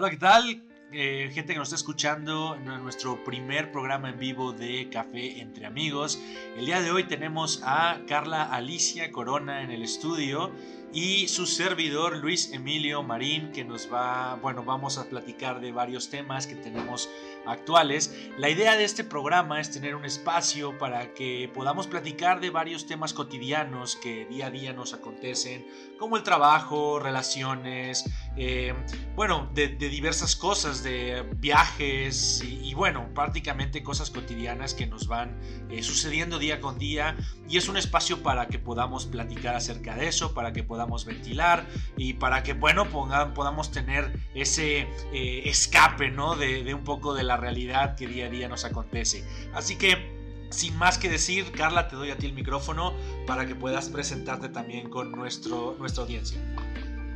Hola, ¿qué tal? Eh, gente que nos está escuchando en nuestro primer programa en vivo de Café entre Amigos. El día de hoy tenemos a Carla Alicia Corona en el estudio y su servidor Luis Emilio Marín que nos va, bueno, vamos a platicar de varios temas que tenemos actuales. La idea de este programa es tener un espacio para que podamos platicar de varios temas cotidianos que día a día nos acontecen, como el trabajo, relaciones, eh, bueno, de, diversas cosas, de viajes y, bueno, prácticamente cosas cotidianas que nos van eh, sucediendo día con día y es un espacio para que podamos platicar acerca de eso, para que podamos ventilar y para que, bueno, podamos tener ese eh, escape, ¿no? De, de un poco de la realidad que día a día nos acontece. Así que sin más que decir, Carla, te doy a ti el micrófono para que puedas presentarte también con nuestro, nuestra audiencia.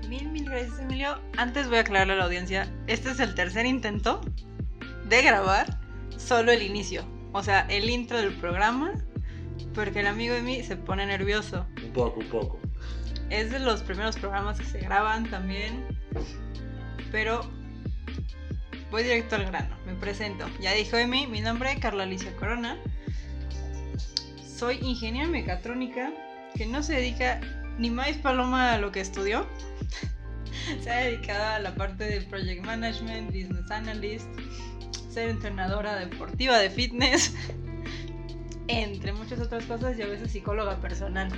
Mil, mil gracias, Emilio. Antes voy a aclararle a la audiencia, este es el tercer intento de grabar solo el inicio, o sea, el intro del programa, porque el amigo de mí se pone nervioso. Un poco, un poco. Es de los primeros programas que se graban también, pero voy directo al grano, me presento. Ya dijo Emi, mi nombre es Carla Alicia Corona. Soy ingeniera mecatrónica que no se dedica ni más paloma a lo que estudió. se ha dedicado a la parte de project management, business analyst, ser entrenadora deportiva de fitness, entre muchas otras cosas y a veces psicóloga personal,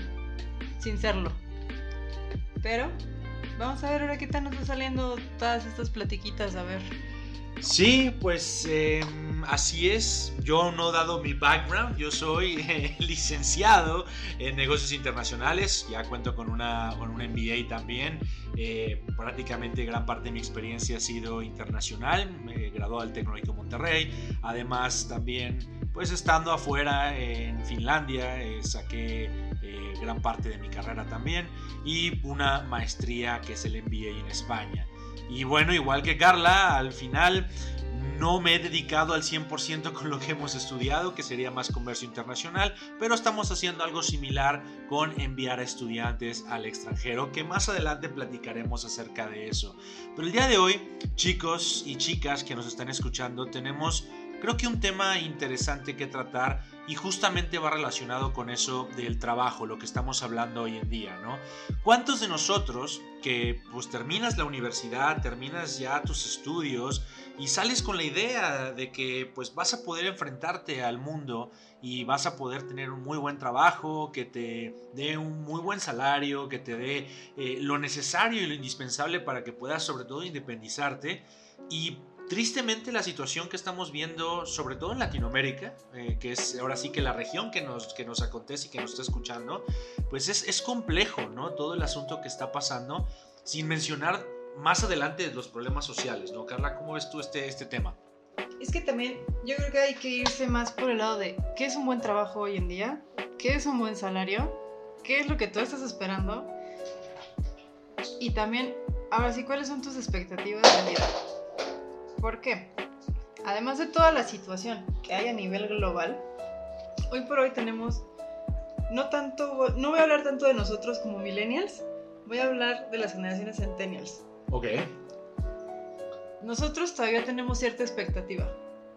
sin serlo. Pero vamos a ver ahora qué tal nos está saliendo todas estas platiquitas, a ver. Sí, pues em, así es. Yo no he dado mi background. Yo soy eh, licenciado en negocios internacionales. Ya cuento con, una, con un MBA también. Eh, prácticamente gran parte de mi experiencia ha sido internacional. Me gradué del Tecnológico Monterrey. Además, también, pues estando afuera en Finlandia, eh, saqué gran parte de mi carrera también. Y una maestría que es el MBA en España. Y bueno, igual que Carla, al final no me he dedicado al 100% con lo que hemos estudiado, que sería más comercio internacional, pero estamos haciendo algo similar con enviar a estudiantes al extranjero, que más adelante platicaremos acerca de eso. Pero el día de hoy, chicos y chicas que nos están escuchando, tenemos creo que un tema interesante que tratar y justamente va relacionado con eso del trabajo, lo que estamos hablando hoy en día, ¿no? ¿Cuántos de nosotros que pues terminas la universidad, terminas ya tus estudios y sales con la idea de que pues vas a poder enfrentarte al mundo y vas a poder tener un muy buen trabajo, que te dé un muy buen salario, que te dé eh, lo necesario y lo indispensable para que puedas sobre todo independizarte y Tristemente la situación que estamos viendo, sobre todo en Latinoamérica, eh, que es ahora sí que la región que nos, que nos acontece y que nos está escuchando, pues es, es complejo, ¿no? Todo el asunto que está pasando, sin mencionar más adelante los problemas sociales, ¿no? Carla, ¿cómo ves tú este, este tema? Es que también yo creo que hay que irse más por el lado de qué es un buen trabajo hoy en día, qué es un buen salario, qué es lo que tú estás esperando y también, ahora sí, cuáles son tus expectativas de vida. ¿Por qué? Además de toda la situación que hay a nivel global, hoy por hoy tenemos no tanto, no voy a hablar tanto de nosotros como millennials, voy a hablar de las generaciones centennials. Ok. Nosotros todavía tenemos cierta expectativa,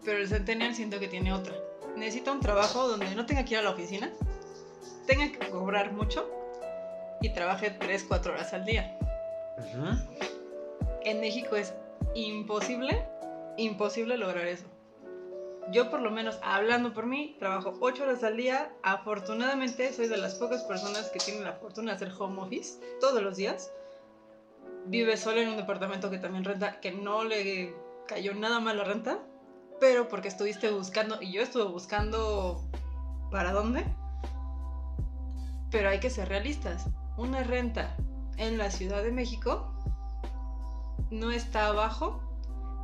pero el centennial siento que tiene otra. Necesita un trabajo donde no tenga que ir a la oficina, tenga que cobrar mucho y trabaje 3, 4 horas al día. En México es imposible, imposible lograr eso. Yo por lo menos, hablando por mí, trabajo 8 horas al día. Afortunadamente soy de las pocas personas que tienen la fortuna de hacer home office todos los días. Vive solo en un departamento que también renta, que no le cayó nada mal la renta, pero porque estuviste buscando, y yo estuve buscando para dónde. Pero hay que ser realistas. Una renta en la Ciudad de México no está abajo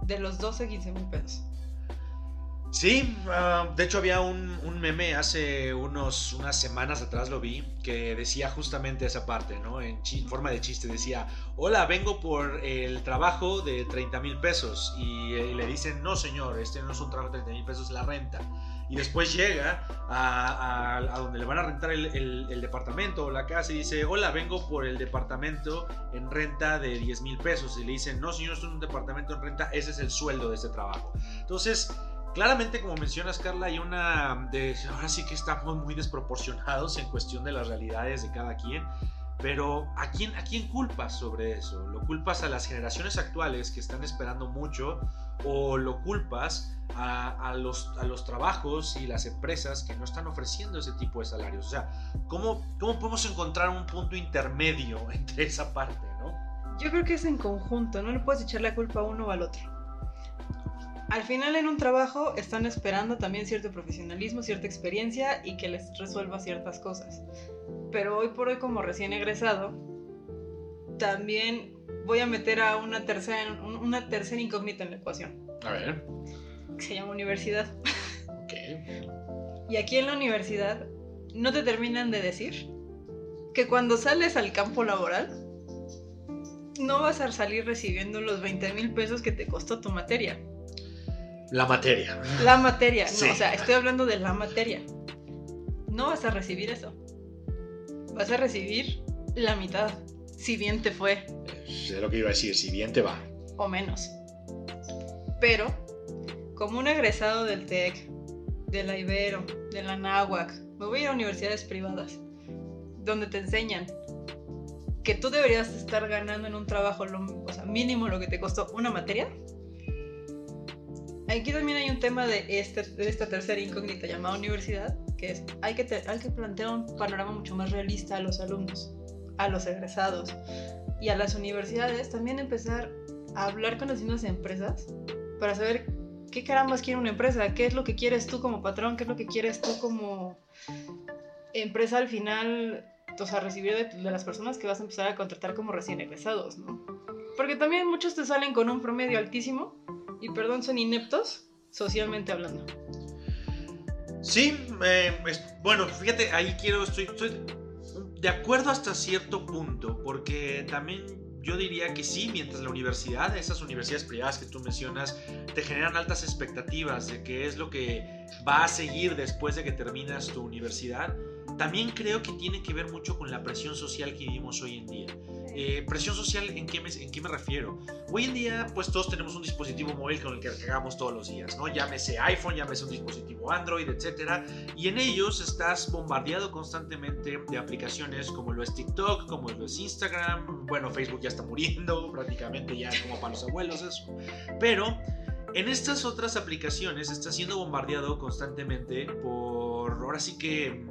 de los 12, 15 mil pesos. Sí, ah, de hecho había un, meme hace unos, unas semanas atrás lo vi que decía justamente esa parte, ¿no? En forma de chiste decía, hola, vengo por el trabajo de 30 mil pesos y, y, le dicen, no señor, este no es un trabajo de 30 mil pesos, es la renta. Y después llega a, donde le van a rentar el, departamento o la casa y dice, hola, vengo por el departamento en renta de 10 mil pesos. Y le dicen, no, señor, es un departamento en renta, ese es el sueldo de este trabajo. Entonces, claramente, como mencionas, Carla, hay una... De, ahora sí que estamos muy desproporcionados en cuestión de las realidades de cada quien. Pero ¿a quién, ¿a quién culpas sobre eso? ¿Lo culpas a las generaciones actuales que están esperando mucho? ¿O lo culpas a, los, a los trabajos y las empresas que no están ofreciendo ese tipo de salarios? O sea, ¿cómo, cómo podemos encontrar un punto intermedio entre esa parte? ¿no? Yo creo que es en conjunto, no le puedes echar la culpa a uno o al otro. Al final en un trabajo están esperando también cierto profesionalismo, cierta experiencia y que les resuelva ciertas cosas pero hoy por hoy como recién egresado, también voy a meter a una tercera, una tercera incógnita en la ecuación. A ver. Que se llama universidad. Ok. Y aquí en la universidad no te terminan de decir que cuando sales al campo laboral no vas a salir recibiendo los 20 mil pesos que te costó tu materia. La materia. La materia, no, o sea, estoy hablando de la materia. No vas a recibir eso vas a recibir la mitad, si bien te fue. Sé lo que iba a decir, si bien te va. O menos. Pero, como un egresado del TEC, de la Ibero, de la NAWAC, me voy a ir a universidades privadas, donde te enseñan que tú deberías estar ganando en un trabajo lo, o sea, mínimo lo que te costó una materia. Aquí también hay un tema de, este, de esta tercera incógnita llamada universidad, que es, hay que, hay que plantear un panorama mucho más realista a los alumnos, a los egresados y a las universidades, también empezar a hablar con las mismas empresas para saber qué carambas quiere una empresa, qué es lo que quieres tú como patrón, qué es lo que quieres tú como empresa al final, o sea, recibir de, las personas que vas a empezar a contratar como recién egresados, ¿no? Porque también muchos te salen con un promedio altísimo y perdón, son ineptos socialmente hablando. Sí, eh, bueno, fíjate, ahí quiero, estoy, de acuerdo hasta cierto punto, porque también yo diría que sí, mientras la universidad, esas universidades privadas que tú mencionas, te generan altas expectativas de qué es lo que va a seguir después de que terminas tu universidad, también creo que tiene que ver mucho con la presión social que vivimos hoy en día. Eh, presión social, ¿en qué, me, ¿en qué me refiero? Hoy en día, pues todos tenemos un dispositivo móvil con el que cargamos todos los días, ¿no? Llámese iPhone, llámese un dispositivo Android, etcétera, y en ellos estás bombardeado constantemente de aplicaciones como lo es TikTok, como lo es Instagram, bueno, Facebook ya está muriendo, prácticamente ya como para los abuelos eso, pero en estas otras aplicaciones estás siendo bombardeado constantemente por, ahora sí que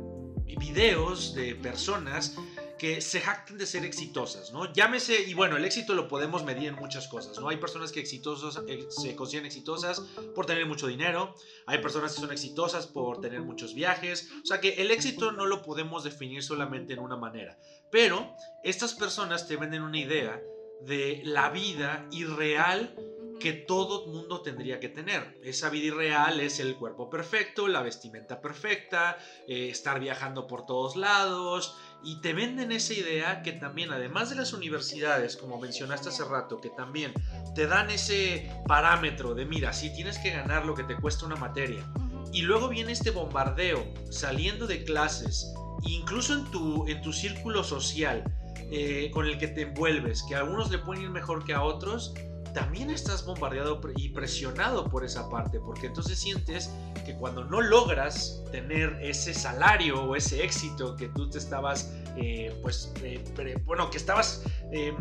videos de personas que se jactan de ser exitosas, ¿no? Llámese, y bueno, el éxito lo podemos medir en muchas cosas, ¿no? Hay personas que exitosos, eh, se consideran exitosas por tener mucho dinero, hay personas que son exitosas por tener muchos viajes, o sea que el éxito no lo podemos definir solamente en una manera, pero estas personas te venden una idea de la vida irreal que todo mundo tendría que tener. Esa vida irreal es el cuerpo perfecto, la vestimenta perfecta, eh, estar viajando por todos lados, y te venden esa idea que también, además de las universidades, como mencionaste hace rato, que también te dan ese parámetro de, mira, si tienes que ganar lo que te cuesta una materia, y luego viene este bombardeo saliendo de clases, incluso en tu, en tu círculo social, eh, con el que te envuelves, que a algunos le pueden ir mejor que a otros, también estás bombardeado y presionado por esa parte, porque entonces sientes que cuando no logras tener ese salario o ese éxito que tú te estabas, eh, pues, eh, bueno, que estabas em,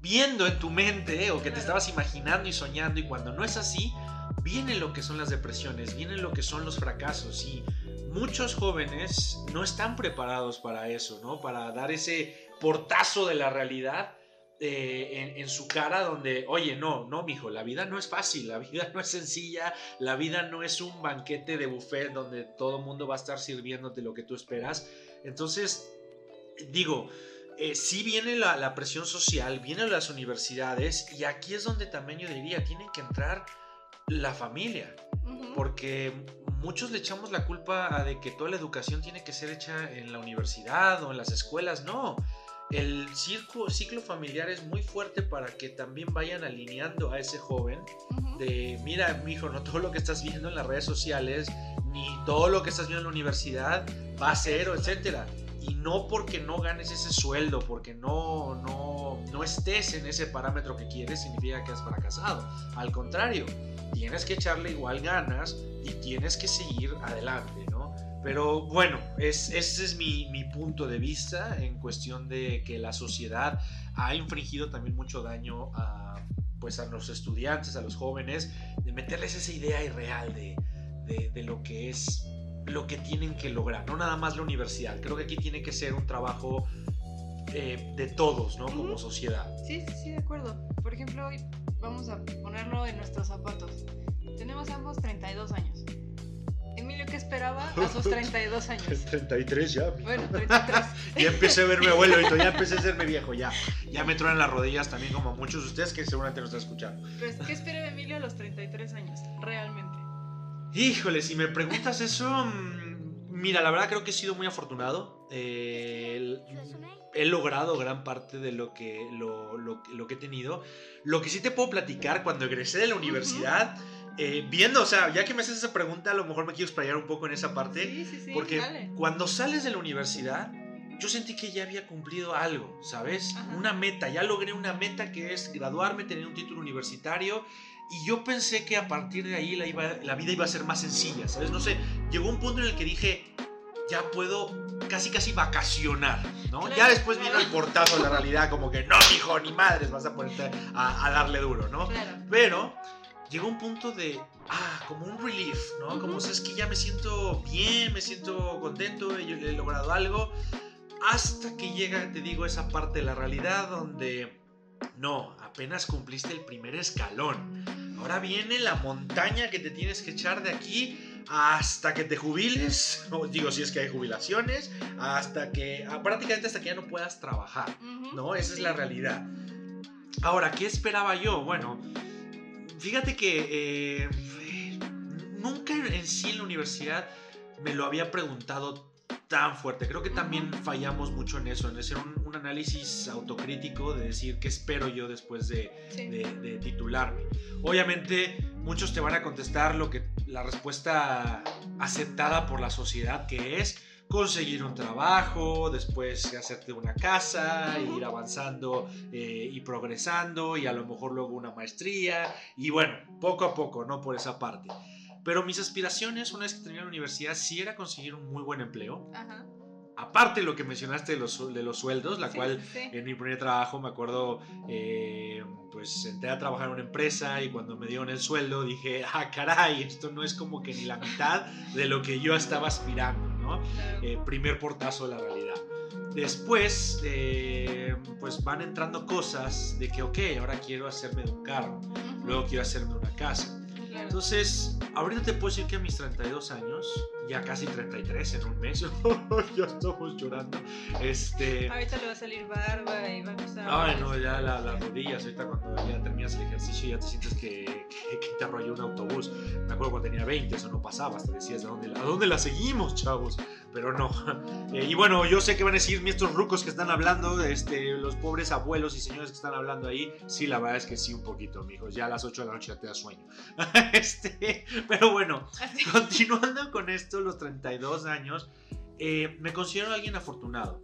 viendo en tu mente o que te estabas imaginando y soñando, y cuando no es así, viene lo que son las depresiones, viene lo que son los fracasos y muchos jóvenes no están preparados para eso, ¿no? Para dar ese portazo de la realidad eh, en, su cara donde, oye, no, no, mijo, la vida no es fácil, la vida no es sencilla, la vida no es un banquete de buffet donde todo el mundo va a estar sirviéndote lo que tú esperas. Entonces, digo, eh, sí viene la, presión social, vienen las universidades y aquí es donde también yo diría, tiene que entrar la familia, porque muchos le echamos la culpa a de que toda la educación tiene que ser hecha en la universidad o en las escuelas, no el ciclo familiar es muy fuerte para que también vayan alineando a ese joven de, mira, mi hijo, no todo lo que estás viendo en las redes sociales, ni todo lo que estás viendo en la universidad va a ser, etcétera. Y no porque no ganes ese sueldo, porque no, no, no estés en ese parámetro que quieres, significa que has fracasado. Al contrario, tienes que echarle igual ganas y tienes que seguir adelante, ¿no? Pero bueno, es, ese es mi, mi, punto de vista en cuestión de que la sociedad ha infringido también mucho daño a, pues a los estudiantes, a los jóvenes, de meterles esa idea irreal de, de, de lo que es lo que tienen que lograr, no nada más la universidad. Creo que aquí tiene que ser un trabajo eh, de todos, ¿no? Como sociedad. Sí, sí, sí, de acuerdo. Por ejemplo, hoy vamos a ponerlo en nuestros zapatos. Tenemos ambos 32 años. Emilio, ¿qué esperaba a sus 32 años? 33 ya. Bueno, 33. ya empecé a verme abuelo, ya empecé a serme viejo, ya. Ya me truenan las rodillas también como muchos de ustedes que seguramente nos están escuchando. Pues, ¿qué espera Emilio a los 33 años? Realmente. Híjole, si me preguntas eso, mm, mira, la verdad creo que he sido muy afortunado. Eh, he logrado gran parte de lo que, lo, lo, lo, que he tenido. Lo que sí te puedo platicar, cuando egresé de la universidad, eh, viendo, o sea, ya que me haces esa pregunta, a lo mejor me quiero explayar un poco en esa parte. Sí, sí, sí, porque dale. cuando sales de la universidad, yo sentí que ya había cumplido algo, ¿sabes? Ajá. Una meta, ya logré una meta que es graduarme, tener un título universitario. Y yo pensé que a partir de ahí la, iba, la vida iba a ser más sencilla, ¿sabes? No sé, llegó un punto en el que dije, ya puedo casi casi vacacionar, ¿no? Claro, ya después claro. vino el portazo de la realidad, como que no, hijo, ni madres, vas a ponerte a, a darle duro, ¿no? Claro. Pero llegó un punto de, ah, como un relief, ¿no? Como, es que ya me siento bien, me siento contento, he, he logrado algo, hasta que llega, te digo, esa parte de la realidad donde, no, apenas cumpliste el primer escalón. Ahora viene la montaña que te tienes que echar de aquí hasta que te jubiles, o digo si es que hay jubilaciones, hasta que, ah, prácticamente hasta que ya no puedas trabajar. ¿no? Esa es la realidad. Ahora, ¿qué esperaba yo? Bueno, fíjate que eh, nunca en sí en la universidad me lo había preguntado tan fuerte. Creo que también fallamos mucho en eso, en hacer un, un análisis autocrítico de decir qué espero yo después de, Sí. de, de titularme. Obviamente muchos te van a contestar lo que la respuesta aceptada por la sociedad que es conseguir un trabajo, después hacerte una casa, ir avanzando eh, y progresando y a lo mejor luego una maestría y bueno, poco a poco, ¿no? Por esa parte. Pero mis aspiraciones una vez que terminé la universidad sí era conseguir un muy buen empleo. Ajá. Aparte lo que mencionaste de los, de los sueldos, la Sí, cual sí, en mi primer trabajo me acuerdo, eh, pues entré a trabajar en una empresa y cuando me dieron el sueldo dije, ah, caray, esto no es como que ni la mitad de lo que yo estaba aspirando, ¿no? Eh, primer portazo de la realidad. Después, eh, pues van entrando cosas de que, ok, ahora quiero hacerme de un carro, luego quiero hacerme una casa. Entonces, ahorita te puedo decir que a mis 32 años, ya casi 33 en un mes, ya estamos llorando, este... Ahorita le va a salir barba y va a. Ay, no, ya la- las rodillas, ahorita cuando ya terminas el ejercicio ya te sientes que, que, que te arrolló un autobús. Me acuerdo cuando tenía 20, eso no pasaba, hasta decías, ¿a dónde, ¿a dónde la seguimos, chavos? Pero no. Eh, y bueno, yo sé que van a decir estos rucos que están hablando, este, los pobres abuelos y señores que están hablando ahí. Sí, la verdad es que sí, un poquito, mijos. Ya a las 8 de la noche ya te da sueño. este, pero bueno. Continuando con esto, los 32 años, eh, me considero alguien afortunado.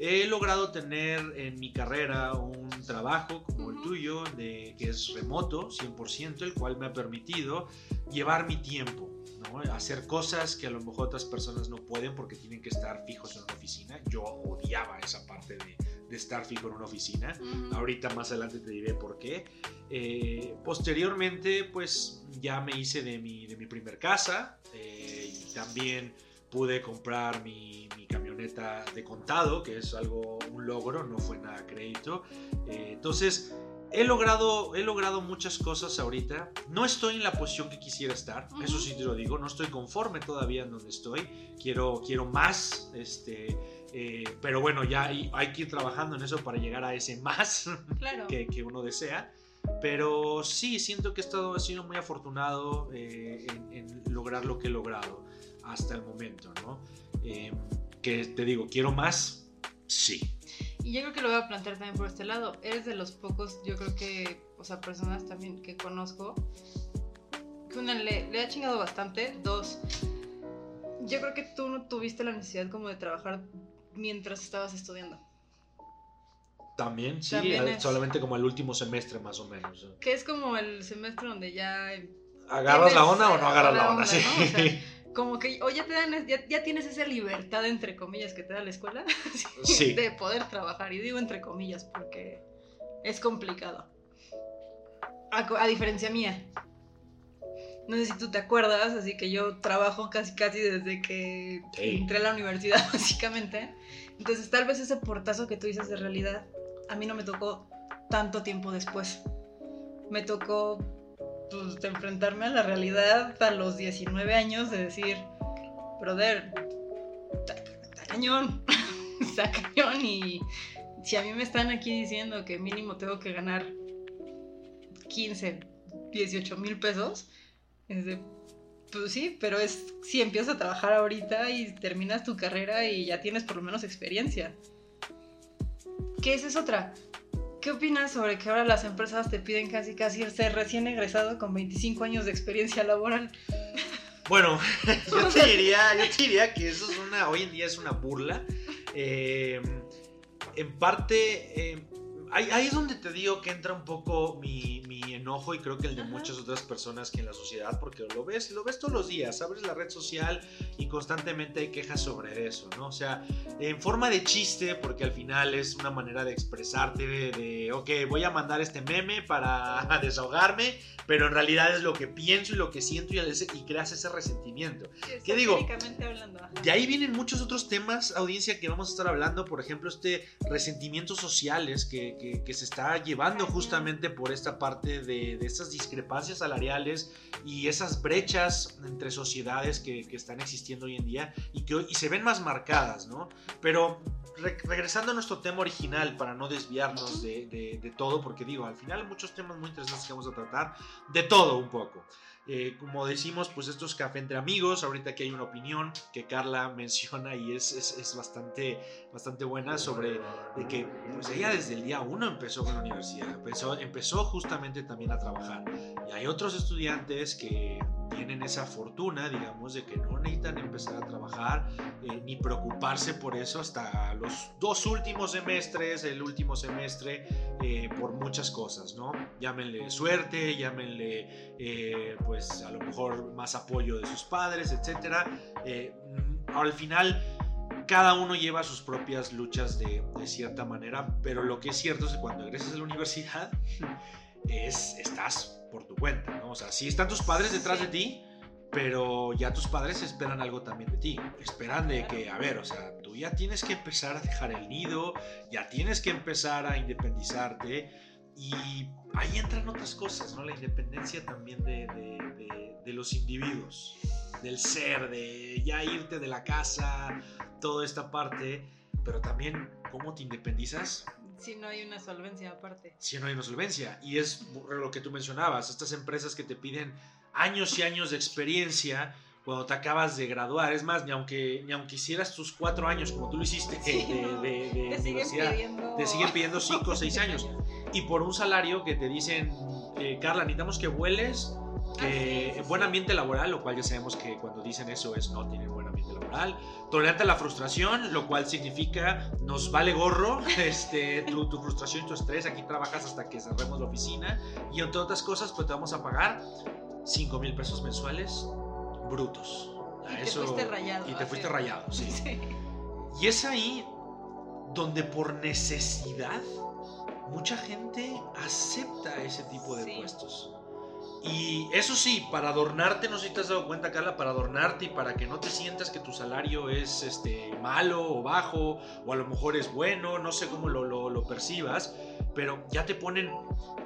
He logrado tener en mi carrera un trabajo como el tuyo, de, que es remoto, 100%, el cual me ha permitido llevar mi tiempo, ¿no? hacer cosas que a lo mejor otras personas no pueden porque tienen que estar fijos en una oficina. Yo odiaba esa parte de, de estar fijo en una oficina. Ujú. Ahorita más adelante te diré por qué. Eh, posteriormente, pues ya me hice de mi, de mi primer casa eh, también pude comprar mi, mi camioneta de contado, que es algo, un logro, no fue nada crédito. Eh, entonces, he logrado, he logrado muchas cosas ahorita. No estoy en la posición que quisiera estar, Ujú. eso sí te lo digo, no estoy conforme todavía en donde estoy. Quiero, quiero más, este, eh, pero bueno, ya hay, hay que ir trabajando en eso para llegar a ese más Claro. que, que uno desea. Pero sí, siento que he, estado, he sido muy afortunado eh, en, en lograr lo que he logrado hasta el momento, ¿no? Eh, que te digo, ¿quiero más? Sí. Y yo creo que lo voy a plantear también por este lado. Eres de los pocos, yo creo que, o sea, personas también que conozco, que una le, le ha chingado bastante, dos, yo creo que tú no tuviste la necesidad como de trabajar mientras estabas estudiando. También, sí, También al- es- solamente como el último semestre más o menos. Que es como el semestre donde ya ¿Agarras la onda o no eh, agarras la la onda? onda, Sí. ¿no? O sea, como que o ya te dan ya, ya tienes esa libertad entre comillas que te da la escuela Sí. de poder trabajar. Y digo entre comillas porque es complicado. A, a diferencia mía. No sé si tú te acuerdas así que yo trabajo casi casi desde que Sí. entré a la universidad básicamente. Entonces tal vez ese portazo que tú dices de realidad a mí no me tocó tanto tiempo después. Me tocó pues, de enfrentarme a la realidad a los 19 años de decir, brother, está, cañón, está cañón y si a mí me están aquí diciendo que mínimo tengo que ganar 15, 18 mil pesos, es de, pues sí, pero es si empiezas a trabajar ahorita y terminas tu carrera y ya tienes por lo menos experiencia. ¿Qué esa es otra? ¿Qué opinas sobre que ahora las empresas te piden casi casi ser recién egresado con 25 años de experiencia laboral? Bueno, yo te diría, yo te diría que eso es una, hoy en día es una burla. Eh, en parte, eh, ahí, ahí es donde te digo que entra un poco mi, mi enojo y creo que el de Ajá. muchas otras personas que en la sociedad, porque lo ves, lo ves todos los días, abres la red social y constantemente hay quejas sobre eso, ¿no? O sea, en forma de chiste, porque al final es una manera de expresarte, de, de, ok, voy a mandar este meme para desahogarme, pero en realidad es lo que pienso y lo que siento y, y creas ese resentimiento. ¿Qué digo? Hablando. ajá. De ahí vienen muchos otros temas, audiencia, que vamos a estar hablando. Por ejemplo, este resentimientos sociales que, que- que se está llevando justamente por esta parte de, estas discrepancias salariales y esas brechas entre sociedades que, están existiendo hoy en día y que hoy- se ven más marcadas, ¿no? Pero re- regresando a nuestro tema original, para no desviarnos de, de- todo, porque digo, al final muchos temas muy interesantes que vamos a tratar, de todo un poco. Eh, como decimos, pues esto es café entre amigos. Ahorita que hay una opinión que Carla menciona y es, es, es bastante, bastante buena sobre de que pues ella desde el día uno empezó con la universidad, empezó, empezó justamente también a trabajar. Y hay otros estudiantes que tienen esa fortuna, digamos, de que no necesitan empezar a trabajar eh, ni preocuparse por eso hasta los dos últimos semestres, el último semestre, eh, por muchas cosas, ¿no? Llámenle suerte, llámenle, eh, pues a lo mejor más apoyo de sus padres, etcétera. Eh, mm, al final, cada uno lleva sus propias luchas de, de cierta manera, pero lo que es cierto es que cuando egresas de la universidad, es, estás por tu cuenta, ¿no? O sea, sí están tus padres detrás Sí. de ti, pero ya tus padres esperan algo también de ti. Esperan de que, a ver, o sea, tú ya tienes que empezar a dejar el nido, ya tienes que empezar a independizarte y ahí entran otras cosas, ¿no? La independencia también de, de- de- de los individuos, del ser, de ya irte de la casa, toda esta parte, pero también cómo te independizas Si no hay una solvencia aparte. si no hay una solvencia. Y es lo que tú mencionabas, estas empresas que te piden años y años de experiencia cuando te acabas de graduar. Es más, ni aunque, ni aunque hicieras tus cuatro años como tú lo hiciste de, Sí, de- de- de Te universidad, pidiendo. te siguen pidiendo cinco o seis años. Y por un salario que te dicen, eh, Carla, necesitamos que vueles, que Ah, sí, sí, buen ambiente laboral, lo cual ya sabemos que cuando dicen eso es no tienen buen ambiente laboral. Tolerante a la frustración, lo cual significa nos vale gorro este, tu, tu frustración y tu estrés. Aquí trabajas hasta que cerremos la oficina. Y entre otras cosas, pues te vamos a pagar 5 mil pesos mensuales brutos. Y A te fuiste rayado. Y te fuiste rayado, sí. Sí. Y es ahí donde por necesidad mucha gente acepta ese tipo de Sí. puestos. Y eso sí, para adornarte, no sé si te has dado cuenta, Carla, para adornarte y para que no te sientas que tu salario es este, malo o bajo, o a lo mejor es bueno, no sé cómo lo, lo- lo percibas, pero ya te ponen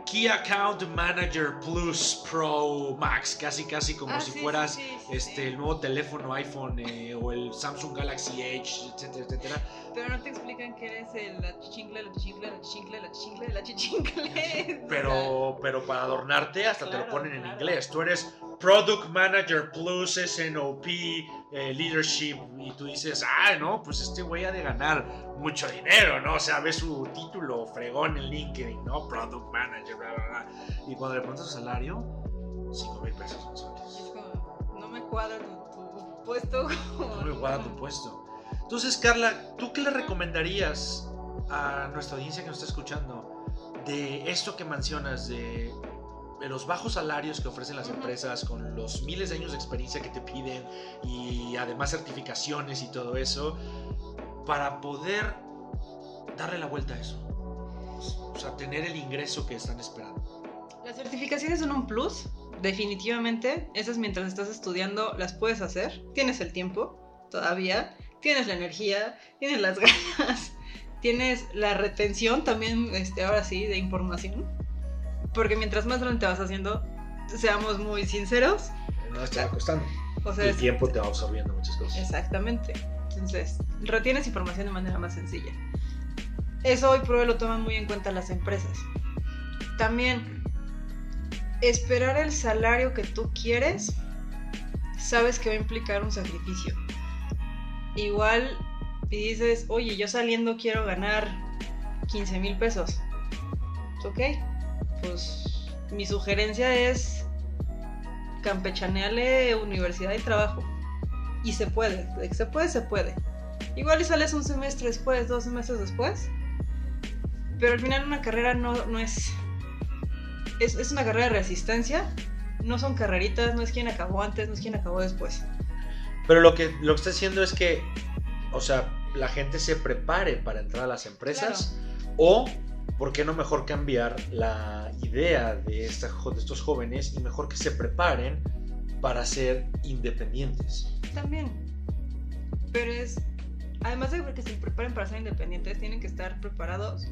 Key Account Manager Plus Pro Max, casi casi como Ah, si sí, fueras sí, sí, sí, este, el nuevo teléfono iPhone eh, o el Samsung Galaxy Edge, etcétera, etcétera. Pero no te explican que eres el, la chichincle, la chichincle, la chichincle, la chichincle, la chichincle. Pero, pero para adornarte hasta te lo ponen en inglés. Tú eres Product Manager Plus SNOP eh, Leadership y tú dices, ah, no, pues este güey ha de ganar mucho dinero, ¿no? O sea, ves su título fregón en LinkedIn, ¿no? Product Manager, bla, bla, bla. Y cuando le preguntas su salario, 5 mil pesos Es mensuales. no me cuadra tu, tu puesto. Muy guarda tu puesto. Entonces, Carla, ¿tú qué le recomendarías a nuestra audiencia que nos está escuchando de esto que mencionas, de, los bajos salarios que ofrecen las empresas, con los miles de años de experiencia que te piden y además certificaciones y todo eso, para poder darle la vuelta a eso? O sea, tener el ingreso que están esperando. Las certificaciones son un plus, definitivamente. Esas mientras estás estudiando las puedes hacer. Tienes el tiempo todavía, tienes la energía, tienes las ganas, tienes la retención también, este, ahora sí, de información. Porque mientras más grande te vas haciendo, seamos muy sinceros, No está costando. o sea, El es- tiempo te va absorbiendo muchas cosas. Exactamente. Entonces, retienes información de manera más sencilla. Eso hoy por hoy lo toman muy en cuenta las empresas. También, esperar el salario que tú quieres, sabes que va a implicar un sacrificio. Igual, y dices, oye, yo saliendo quiero ganar 15 mil pesos. Ok, pues mi sugerencia es campechanearle universidad y trabajo. Y se puede, de que se puede, se puede. Igual y sales un semestre después, dos semestres después. Pero al final una carrera no, no es, es... Es una carrera de resistencia. No son carreritas, no es quien acabó antes, no es quien acabó después. Pero lo que, lo que está haciendo es que, o sea, la gente se prepare para entrar a las empresas o, ¿por qué no mejor cambiar la idea de, de estos jóvenes y mejor que se preparen para ser independientes? También. Pero es... Además de que se preparen para ser independientes, tienen que estar preparados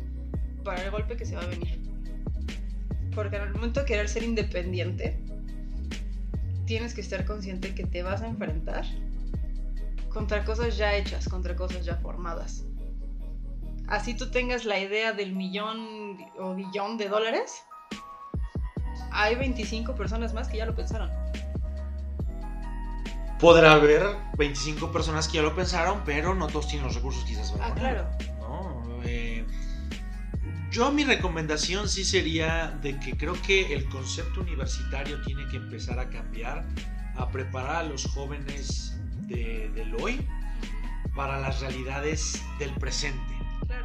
para el golpe que se va a venir. Porque al momento de querer ser independiente, tienes que estar consciente que te vas a enfrentar contra cosas ya hechas, contra cosas ya formadas. Así tú tengas la idea del millón o billón de dólares, hay 25 personas más que ya lo pensaron. Podrá haber 25 personas que ya lo pensaron, pero no todos tienen los recursos quizás para Ah, ponerlo. claro. ¿no? Eh, yo mi recomendación sí sería de que creo que el concepto universitario tiene que empezar a cambiar, a preparar a los jóvenes de- del hoy para las realidades del presente.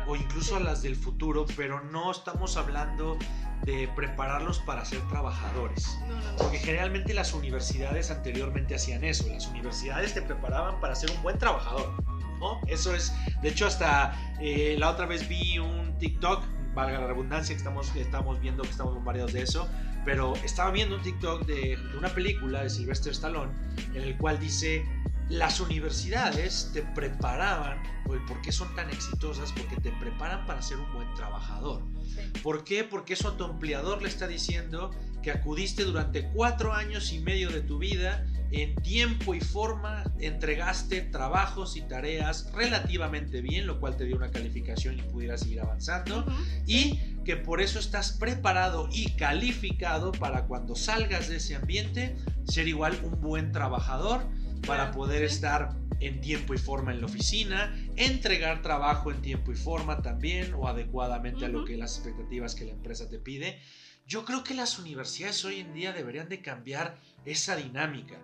O incluso a las del futuro, pero no estamos hablando de prepararlos para ser trabajadores. No, no, no. Porque generalmente las universidades anteriormente hacían eso. Las universidades te preparaban para ser un buen trabajador. ¿no? Eso es, de hecho, hasta eh, la otra vez vi un TikTok, valga la redundancia, que estamos, que estamos viendo que estamos bombardeados de eso, pero estaba viendo un TikTok de, de una película de Sylvester Stallone en el cual dice, las universidades te preparaban, ¿por qué son tan exitosas? Porque te preparan para ser un buen trabajador. Sí. ¿Por qué? Porque eso a tu empleador le está diciendo que acudiste durante cuatro años y medio de tu vida en tiempo y forma, entregaste trabajos y tareas relativamente bien, lo cual te dio una calificación y pudieras seguir avanzando, y que por eso estás preparado y calificado para cuando salgas de ese ambiente ser igual un buen trabajador para poder sí. estar en tiempo y forma en la oficina, entregar trabajo en tiempo y forma también o adecuadamente a lo que las expectativas que la empresa te pide. Yo creo que las universidades hoy en día deberían de cambiar esa dinámica.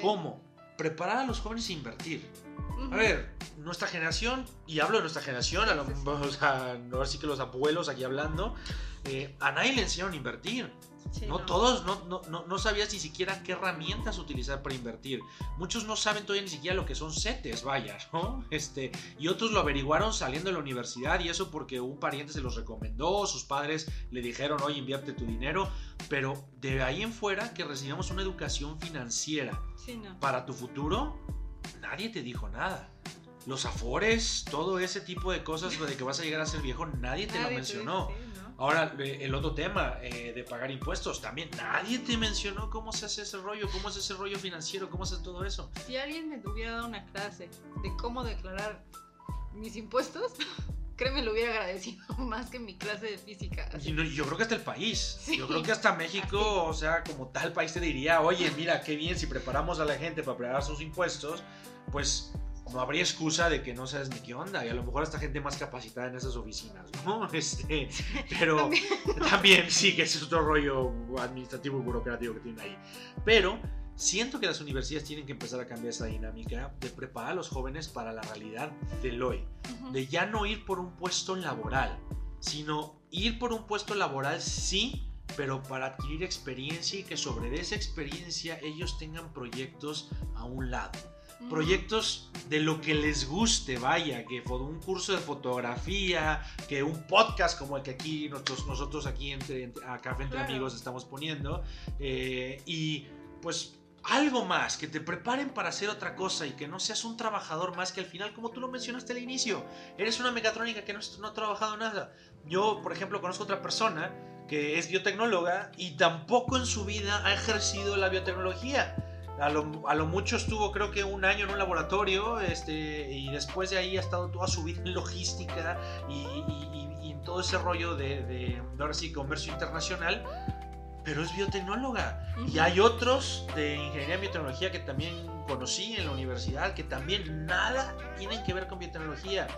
¿Cómo? Preparar a los jóvenes a invertir. A ver, nuestra generación, y hablo de nuestra generación, a lo, o sea, no así que los abuelos aquí hablando, eh, a nadie le enseñaron a invertir. Sí, no, todos, no, no, no, no sabías ni siquiera qué herramientas utilizar para invertir. Muchos no saben todavía ni siquiera lo que son CETES, vaya, ¿no? Este, y otros lo averiguaron saliendo de la universidad y eso porque un pariente se los recomendó, sus padres le dijeron, oye, invierte tu dinero, pero de ahí en fuera que recibamos una educación financiera Sí, no. para tu futuro, nadie te dijo nada. Los afores, todo ese tipo de cosas de que vas a llegar a ser viejo, nadie te lo mencionó. ¿no? Ahora, el otro tema eh, de pagar impuestos, también nadie te mencionó cómo se hace ese rollo, cómo es ese rollo financiero, cómo se hace todo eso. Si alguien me hubiera dado una clase de cómo declarar mis impuestos, créeme, lo hubiera agradecido más que mi clase de física. Así. Y no- y yo creo que hasta el país, Sí. yo creo que hasta México, o sea, como tal país te diría, oye, mira, qué bien si preparamos a la gente para preparar sus impuestos, pues no habría excusa de que no sabes ni qué onda, y a lo mejor hasta gente más capacitada en esas oficinas, ¿no? Este, pero También. también sí que es otro rollo administrativo y burocrático que tienen ahí. Pero siento que las universidades tienen que empezar a cambiar esa dinámica de preparar a los jóvenes para la realidad del hoy, de ya no ir por un puesto laboral, sino ir por un puesto laboral sí, pero para adquirir experiencia y que sobre esa experiencia ellos tengan proyectos a un lado. Proyectos de lo que les guste, vaya, que un curso de fotografía, que un podcast como el que aquí nosotros, nosotros aquí entre, acá frente amigos estamos poniendo, eh, y pues algo más, que te preparen para hacer otra cosa y que no seas un trabajador más que al final, como tú lo mencionaste al inicio, eres una megatrónica que no, no ha trabajado nada. Yo, por ejemplo, conozco otra persona que es biotecnóloga y tampoco en su vida ha ejercido la biotecnología. A lo, a lo, mucho estuvo creo que un año en un laboratorio este, y después de ahí ha estado toda su vida en logística y, y, en todo ese rollo de, de, ahora sí, comercio internacional pero es biotecnóloga. Y hay otros de ingeniería en biotecnología que también conocí en la universidad que también nada tienen que ver con biotecnología.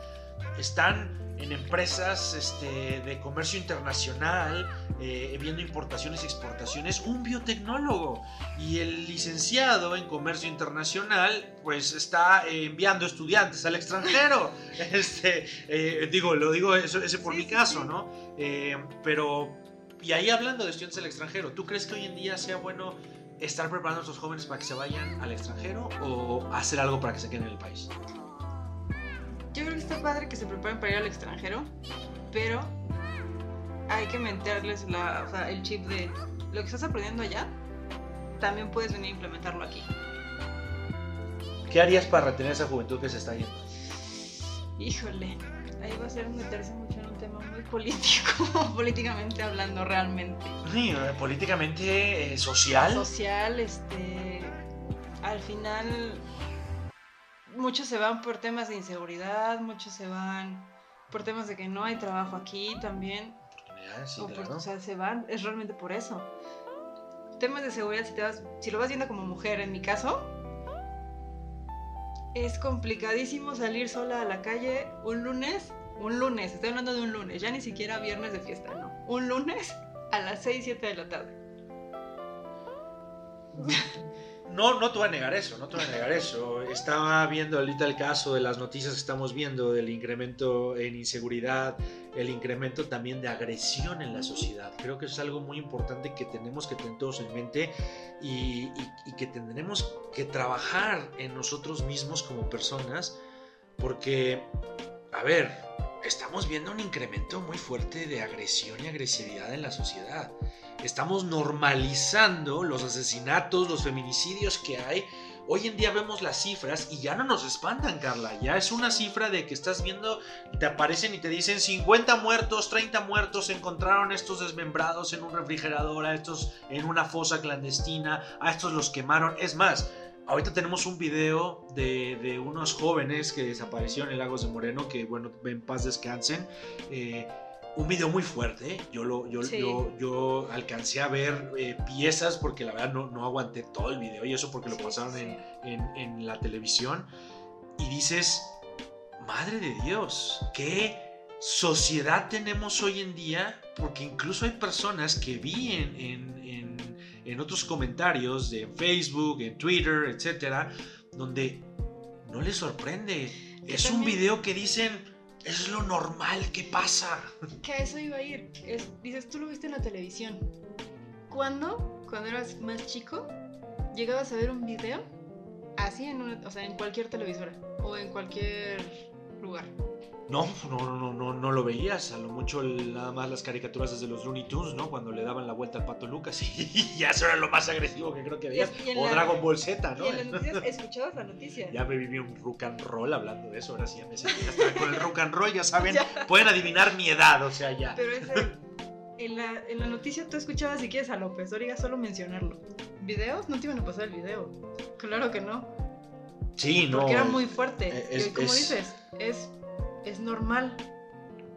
Están en empresas este, de comercio internacional, eh, viendo importaciones y exportaciones, un biotecnólogo. Y el licenciado en comercio internacional, pues está enviando estudiantes al extranjero. este, eh, digo, lo digo eso, ese por mi caso, ¿no? Eh, pero y ahí hablando de estudiantes del extranjero, ¿tú crees que hoy en día sea bueno estar preparando a nuestros jóvenes para que se vayan al extranjero o hacer algo para que se queden en el país? Yo creo que está padre que se preparen para ir al extranjero, pero hay que meterles la, o sea, el chip de lo que estás aprendiendo allá, también puedes venir a implementarlo aquí. ¿Qué harías para retener esa juventud que se está yendo? Híjole, ahí va a ser meterse mucho en un tema muy político, políticamente hablando realmente. Sí, eh, políticamente eh, social. Social, este, al final muchos se van por temas de inseguridad, muchos se van por temas de que no hay trabajo aquí también. Sí, o, o sea, se van, es realmente por eso. Temas de seguridad, si, te vas, si lo vas viendo como mujer, en mi caso, es complicadísimo salir sola a la calle un lunes, un lunes, estoy hablando de un lunes, ya ni siquiera viernes de fiesta, no, un lunes a las 6, 7 de la tarde. No, no te voy a negar eso, no te voy a negar eso. Estaba viendo ahorita el caso de las noticias que estamos viendo del incremento en inseguridad, el incremento también de agresión en la sociedad. Creo que es algo muy importante que tenemos que tener todos en mente y, que tendremos que trabajar en nosotros mismos como personas porque, a ver, estamos viendo un incremento muy fuerte de agresión y agresividad en la sociedad estamos normalizando los asesinatos, los feminicidios que hay. Hoy en día vemos las cifras y ya no nos espantan, Carla. Ya es una cifra de que estás viendo, te aparecen y te dicen 50 muertos, 30 muertos, encontraron estos desmembrados en un refrigerador, a estos en una fosa clandestina, a estos los quemaron. Es más, ahorita tenemos un video de, unos jóvenes que desaparecieron en Lagos de Moreno, que bueno, en paz descansen. Eh, un video muy fuerte. Yo, lo, yo, yo, alcancé a ver eh, piezas porque la verdad no, no, aguanté todo el video y eso porque lo pasaron en, en, la televisión. Y dices, madre de Dios, qué sociedad tenemos hoy en día, porque incluso hay personas que vi en, en, en otros comentarios de Facebook, en Twitter, etcétera, donde no les sorprende. Es un video que dicen es lo normal que pasa. Que a eso iba a ir. dices, tú lo viste en la televisión. ¿Cuándo, cuando eras más chico, llegabas a ver un video así en, o sea, en cualquier televisora o en cualquier lugar? No, no, no, no, no lo veías. A lo mucho nada más las caricaturas desde los Looney Tunes, ¿no? Cuando le daban la vuelta al pato Lucas y ya eso era lo más agresivo que creo que veías. O Dragon Ball Z, ¿no? Y en las noticias escuchabas la noticia. Ya me viví un rock and roll hablando de eso. Ahora sí ya me sentí hasta con el rock and roll, ya saben, pueden adivinar mi edad, o sea, ya. Pero ese, en, la, en la noticia tú escuchabas si quieres a López Dóriga solo mencionarlo. ¿Videos? No te iban a pasar el video. Claro que no. Sí, no. Porque era muy fuerte. y como dices, es, es normal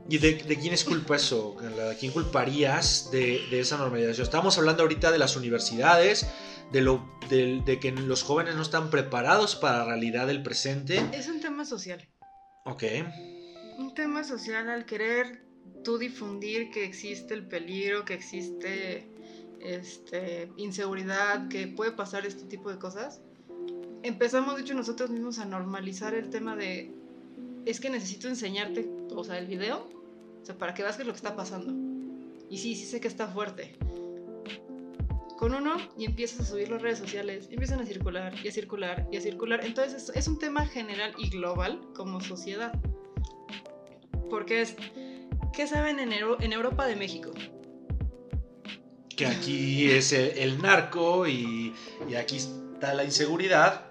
¿Y de, quién es culpa eso? ¿De quién culparías de, esa normalización? Estamos hablando ahorita de las universidades, de, lo, de, que los jóvenes no están preparados para la realidad del presente. Es un tema social. Ok. Un tema social al querer tú difundir que existe el peligro, que existe este, inseguridad, que puede pasar este tipo de cosas, empezamos, de hecho, nosotros mismos a normalizar el tema de, es que necesito enseñarte, o sea, el video, o sea, para que veas qué es lo que está pasando. Y sí, sí sé que está fuerte. Con uno y empiezas a subir las redes sociales, empiezan a circular y a circular y a circular. Entonces es, un tema general y global como sociedad. Porque es, ¿qué saben en, Euro- en Europa de México? Que aquí es el, narco y aquí está la inseguridad.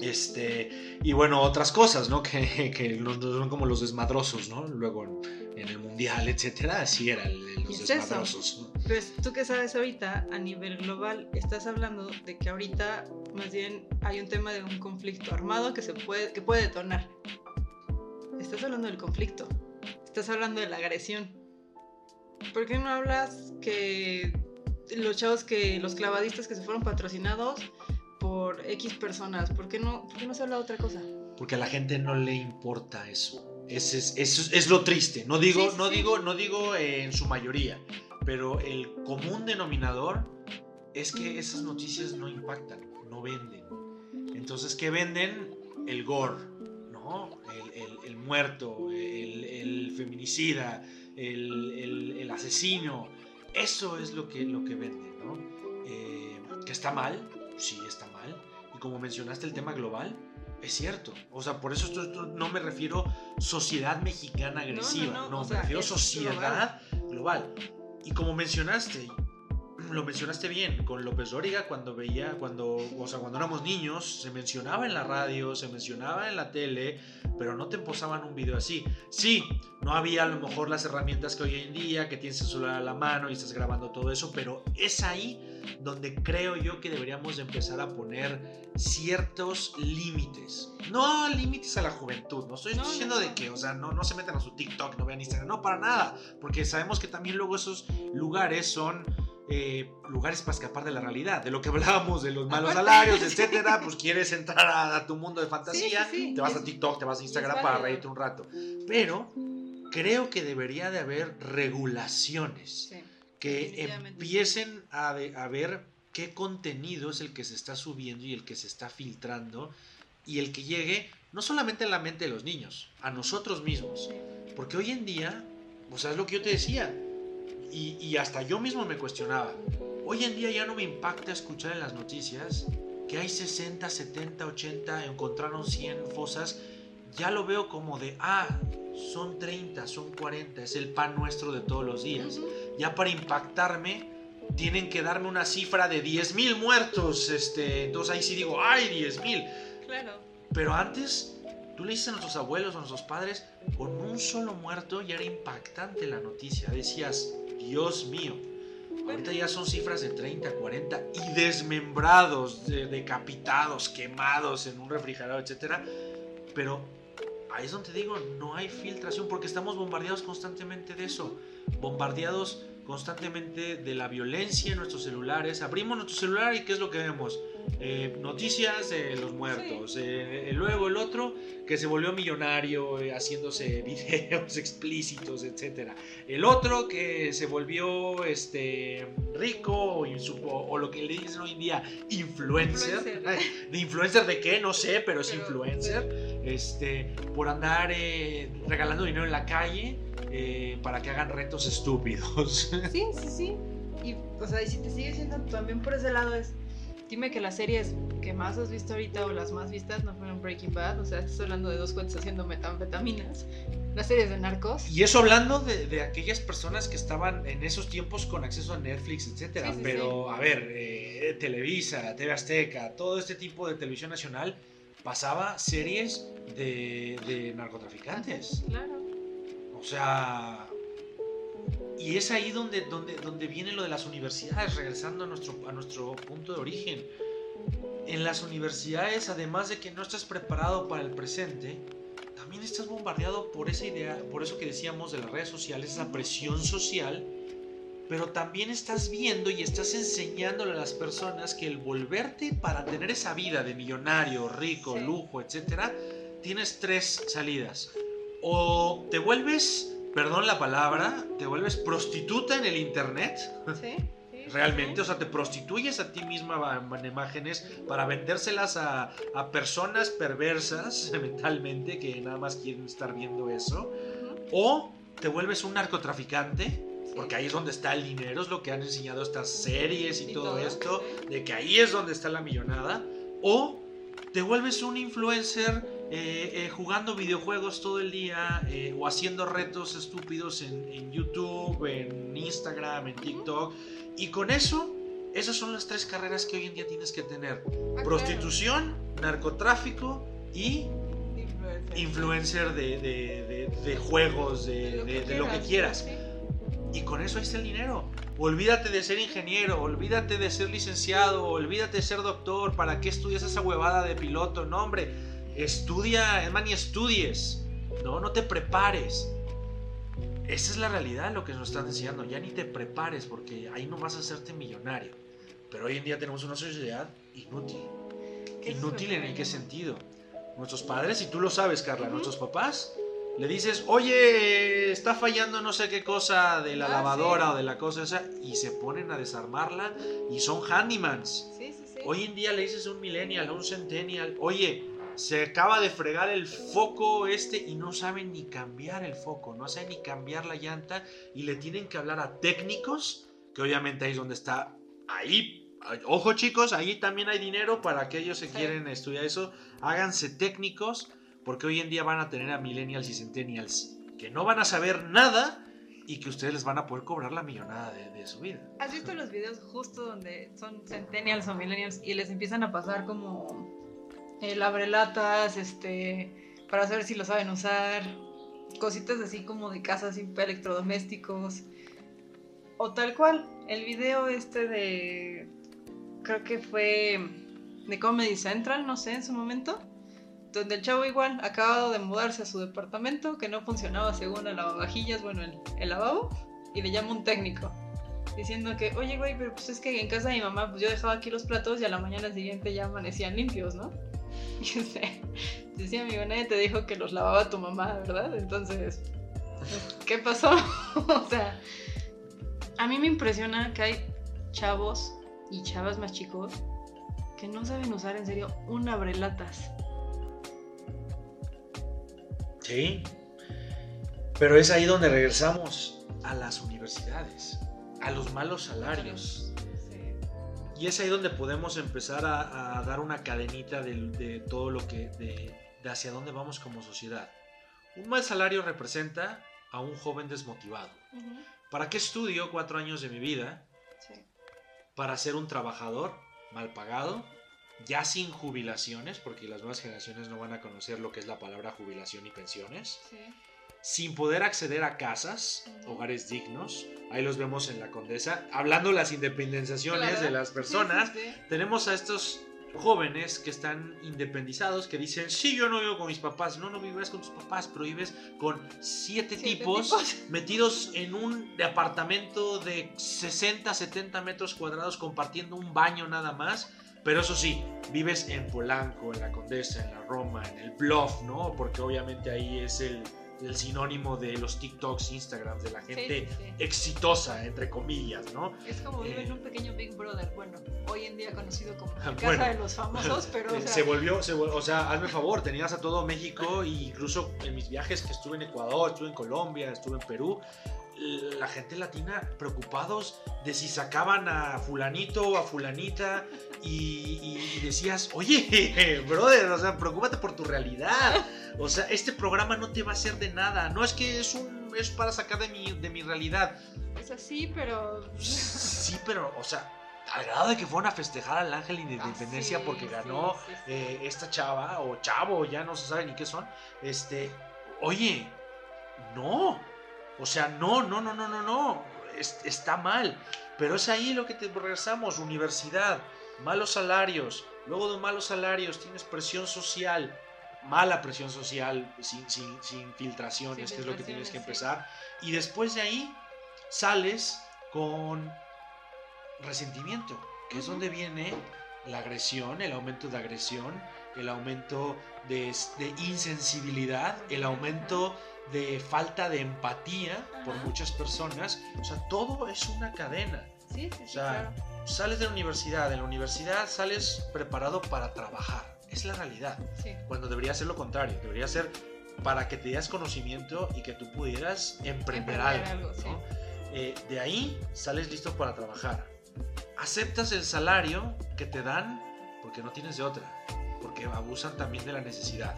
Este, y bueno, otras cosas, ¿no? Que, que son como los desmadrosos, ¿no? Luego en, el mundial, etcétera, así eran los es desmadrosos. ¿no? Pues tú que sabes ahorita, a nivel global, estás hablando de que ahorita más bien hay un tema de un conflicto armado que, se puede, que puede detonar. Estás hablando del conflicto, estás hablando de la agresión. ¿Por qué no hablas que los chavos que, los clavadistas que se fueron patrocinados por X personas, ¿por qué no, por qué no se habla de otra cosa? Porque a la gente no le importa eso. Es, eso es, es lo triste. No digo, Sí, no sí. digo, no digo eh, en su mayoría, pero el común denominador es que esas noticias no impactan, no venden. Entonces, ¿qué venden? El gore, ¿no? El, el- el muerto, el, el feminicida, el asesino. Eso es lo que, lo que venden, ¿no? Eh, que está mal, sí está mal. Y como mencionaste el tema global, es cierto. O sea, por eso esto, esto no me refiero sociedad mexicana no, agresiva. No, me sea, refiero sociedad global. Y como mencionaste, lo mencionaste bien, con López Dóriga cuando veía, cuando, o sea, cuando éramos niños, se mencionaba en la radio, se mencionaba en la tele, pero no te posaban un video así. Sí, no había a lo mejor las herramientas que hoy en día, que tienes el celular a la mano y estás grabando todo eso, pero es ahí donde creo yo que deberíamos de empezar a poner ciertos límites. No límites a la juventud, no estoy No, no, diciendo de que, o sea, no, no se metan a su TikTok, no vean Instagram, no, para nada, porque sabemos que también luego esos lugares son eh, lugares para escapar de la realidad, de lo que hablábamos, de los malos Aparte- salarios, etcétera, pues quieres entrar a, a tu mundo de fantasía, Sí, sí, te vas a TikTok, te vas a Instagram para reírte un rato. Pero creo que debería de haber regulaciones que empiecen a, de- a ver qué contenido es el que se está subiendo y el que se está filtrando y el que llegue no solamente a la mente de los niños, a nosotros mismos. Porque hoy en día, o sea, es lo que yo te decía, y, y hasta yo mismo me cuestionaba, hoy en día ya no me impacta escuchar en las noticias que hay 60, 70, 80, encontraron 100 fosas, ya lo veo como de, ah, son 30, son 40, es el pan nuestro de todos los días ya para impactarme tienen que darme una cifra de 10.000 muertos. Este, entonces ahí sí digo, ¡ay, 10.000! Claro. Pero antes, tú le dices a nuestros abuelos, a nuestros padres, con un solo muerto ya era impactante la noticia. Decías, Dios mío. Ahorita ya son cifras de 30, 40 y desmembrados, de- decapitados, quemados en un refrigerador, etcétera. Pero ahí es donde te digo, no hay filtración porque estamos bombardeados constantemente de eso. Bombardeados constantemente de la violencia en nuestros celulares. Abrimos nuestro celular y ¿qué es lo que vemos? Eh, noticias de los muertos. Eh, luego el otro que se volvió millonario eh, haciéndose videos explícitos, etcétera. El otro que se volvió este rico o, o- lo que le dicen hoy en día influencer. Influencer. ¿De influencer de qué? No sé, pero es Pero, influencer. Este, por andar eh, regalando dinero en la calle eh, para que hagan retos estúpidos. Sí, sí, sí. Y, o sea, y si te sigue siendo también por ese lado es, dime que las series que más has visto ahorita o las más vistas no fueron Breaking Bad, o sea, estás hablando de dos cuentas haciendo metanfetaminas, las series de narcos. Y eso hablando de, de aquellas personas que estaban en esos tiempos con acceso a Netflix, etcétera. Sí, sí, Pero, a ver, eh, Televisa, TV Azteca, todo este tipo de televisión nacional pasaba series de, de narcotraficantes. Claro. O sea. Y es ahí donde, donde, donde viene lo de las universidades, regresando a nuestro, a nuestro punto de origen. En las universidades, además de que no estás preparado para el presente, también estás bombardeado por esa idea, por eso que decíamos de las redes sociales, esa presión social, pero también estás viendo y estás enseñándole a las personas que el volverte para tener esa vida de millonario, rico, Sí. lujo, etcétera, tienes tres salidas. O te vuelves, perdón la palabra, te vuelves prostituta en el internet. Sí, sí. realmente, o sea, te prostituyes a ti misma en imágenes para vendérselas a, a personas perversas mentalmente que nada más quieren estar viendo eso, o te vuelves un narcotraficante. Porque ahí es donde está el dinero, es lo que han enseñado estas series y, todo, esto, de que ahí es donde está la millonada. O te vuelves un influencer eh, eh, jugando videojuegos todo el día eh, o haciendo retos estúpidos en, YouTube, en Instagram, en TikTok. Y con eso, esas son las tres carreras que hoy en día tienes que tener. Prostitución, narcotráfico y influencer, de, juegos, de, lo que quieras. Y con eso ahí está el dinero. Olvídate de ser ingeniero, olvídate de ser licenciado, olvídate de ser doctor. ¿Para qué estudias esa huevada de piloto? No, hombre Estudia, es más, ni estudies. No, no te prepares. Esa es la realidad lo que nos están enseñando. Ya ni te prepares porque ahí no vas a hacerte millonario. Pero hoy en día tenemos una sociedad inútil. Inútil en el qué sentido. Nuestros padres, y tú lo sabes, Carla, nuestros papás, le dices, oye, está fallando no sé qué cosa de la ah, lavadora o de la cosa esa, y se ponen a desarmarla y son handymans. Hoy en día le dices a un millennial, a un centennial, oye, se acaba de fregar el foco este y no saben ni cambiar el foco, no saben ni cambiar la llanta y le tienen que hablar a técnicos, que obviamente ahí es donde está, ahí, ojo chicos, ahí también hay dinero para aquellos que quieren estudiar eso, háganse técnicos, porque hoy en día van a tener a millennials y centennials que no van a saber nada y que ustedes les van a poder cobrar la millonada de, de, su vida. ¿Has visto los videos justo donde son centennials o millennials y les empiezan a pasar como el abrelatas, este, para saber si lo saben usar, cositas así como de casas electrodomésticos, o tal cual, el video este de, creo que fue de Comedy Central, no sé, en su momento, donde el chavo igual acabado de mudarse a su departamento, que no funcionaba según el lavavajillas, bueno, el, el lavabo, y le llama un técnico diciendo que, oye, güey, pero pues es que en casa de mi mamá, pues yo dejaba aquí los platos y a la mañana siguiente ya amanecían limpios, ¿no? Y sé, decía mi nadie te dijo que los lavaba tu mamá, ¿verdad? Entonces, ¿qué pasó? o sea, a mí me impresiona que hay chavos y chavas más chicos que no saben usar en serio un abrelatas. Sí, pero es ahí donde regresamos a las universidades, a los malos salarios. Y es ahí donde podemos empezar a, dar una cadenita de, todo lo que, de, hacia dónde vamos como sociedad. Un mal salario representa a un joven desmotivado. ¿Para qué estudio cuatro años de mi vida? Para ser un trabajador mal pagado, ya sin jubilaciones, porque las nuevas generaciones no van a conocer lo que es la palabra jubilación y pensiones. Sí sin poder acceder a casas, hogares dignos. Ahí los vemos en la Condesa. Hablando de las independizaciones de las personas, tenemos a estos jóvenes que están independizados, que dicen, sí, yo no vivo con mis papás. No, no vives con tus papás, pero vives con siete, tipos, metidos en un apartamento de 60, 70 metros cuadrados compartiendo un baño nada más. Pero eso sí, vives en Polanco, en la Condesa, en la Roma, en el Bluff, ¿no? Porque obviamente ahí es el, el sinónimo de los TikToks, Instagrams, de la gente exitosa, entre comillas, ¿no? Es como vivir en eh, un pequeño Big Brother, bueno, hoy en día conocido como la casa de los famosos, pero... se volvió, o sea, hazme favor, tenías a todo México e incluso en mis viajes que estuve en Ecuador, estuve en Colombia, estuve en Perú, la gente latina preocupados de si sacaban a fulanito o a fulanita y, decías, oye, brother, o sea, preocúpate por tu realidad. O sea, este programa no te va a hacer de nada. No es que es un es para sacar de mi, de mi realidad. Es así, pero... Sí, pero, o sea, al grado de que fueron a festejar al ángel de ah, independencia porque ganó eh, esta chava o chavo, ya no se sabe ni qué son. Este, oye, no. O sea, no, no, no, no, no, no. está mal. Pero es ahí lo que te regresamos. Universidad, malos salarios. Luego de malos salarios tienes presión social. Mala presión social sin, sin, filtraciones, que es lo que tienes que empezar. Y después de ahí sales con resentimiento, que es donde viene la agresión, el aumento de agresión, el aumento de, de insensibilidad, el aumento de falta de empatía por muchas personas. O sea, todo es una cadena. Sí, sí, O sea, claro. sales de la universidad, en la universidad sales preparado para trabajar. Es la realidad. Sí. Cuando debería ser lo contrario, debería ser para que te das conocimiento y que tú pudieras emprender, Emprender algo. algo, sí. ¿no? Eh, de ahí sales listo para trabajar. Aceptas el salario que te dan porque no tienes de otra, porque abusan también de la necesidad.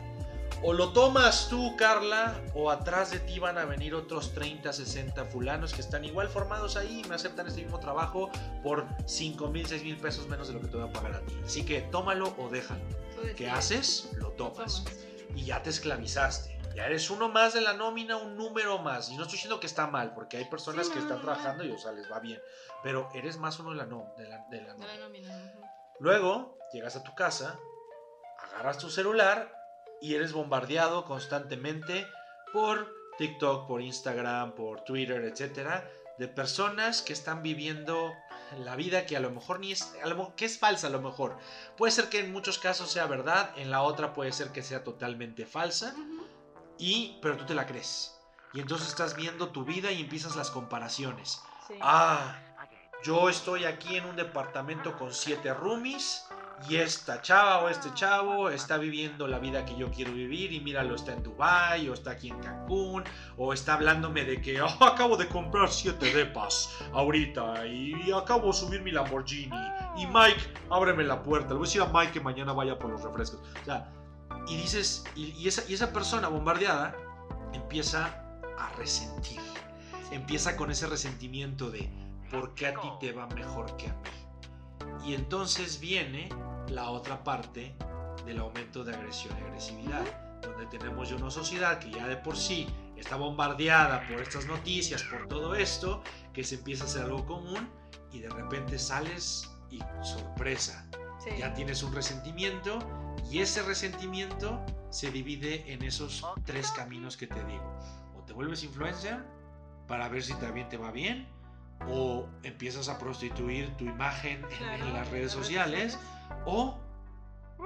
O lo tomas tú, Carla, o atrás de ti van a venir otros 30, 60 fulanos que están igual formados ahí y me aceptan este mismo trabajo por 5 mil, 6 mil pesos menos de lo que te voy a pagar a ti. Así que tómalo o déjalo. ¿Qué haces? Lo tomas y ya te esclavizaste. Ya eres uno más de la nómina, un número más. Y no estoy diciendo que está mal, porque hay personas Sí, que están no, no. trabajando y o sea, les va bien. Pero eres más uno de la, no, de la, de la No, nómina. Luego llegas a tu casa, agarras tu celular y eres bombardeado constantemente por TikTok, por Instagram, por Twitter, etcétera, de personas que están viviendo la vida que a lo mejor ni es, a lo mo- que es falsa a lo mejor. Puede ser que en muchos casos sea verdad, en la otra puede ser que sea totalmente falsa, y pero tú te la crees. Y entonces estás viendo tu vida y empiezas las comparaciones. Sí. Ah, yo estoy aquí en un departamento con siete roomies y esta chava o este chavo está viviendo la vida que yo quiero vivir y míralo, está en Dubai o está aquí en Cancún o está hablándome de que "Ah, acabo de comprar siete depas ahorita y acabo de subir mi Lamborghini y Mike, ábreme la puerta, le voy a decir a Mike que mañana vaya por los refrescos. O sea, y dices, y, y esa, y esa persona bombardeada empieza a resentir empieza con ese resentimiento de ¿por qué a ti te va mejor que a mí? Y entonces viene la otra parte del aumento de agresión y agresividad, donde tenemos ya una sociedad que ya de por sí está bombardeada por estas noticias, por todo esto, que se empieza a hacer algo común y de repente sales y sorpresa, Sí. ya tienes un resentimiento y ese resentimiento se divide en esos tres caminos que te digo. O te vuelves influencer para ver si también te va bien, o empiezas a prostituir tu imagen en, Claro, en las redes sociales, o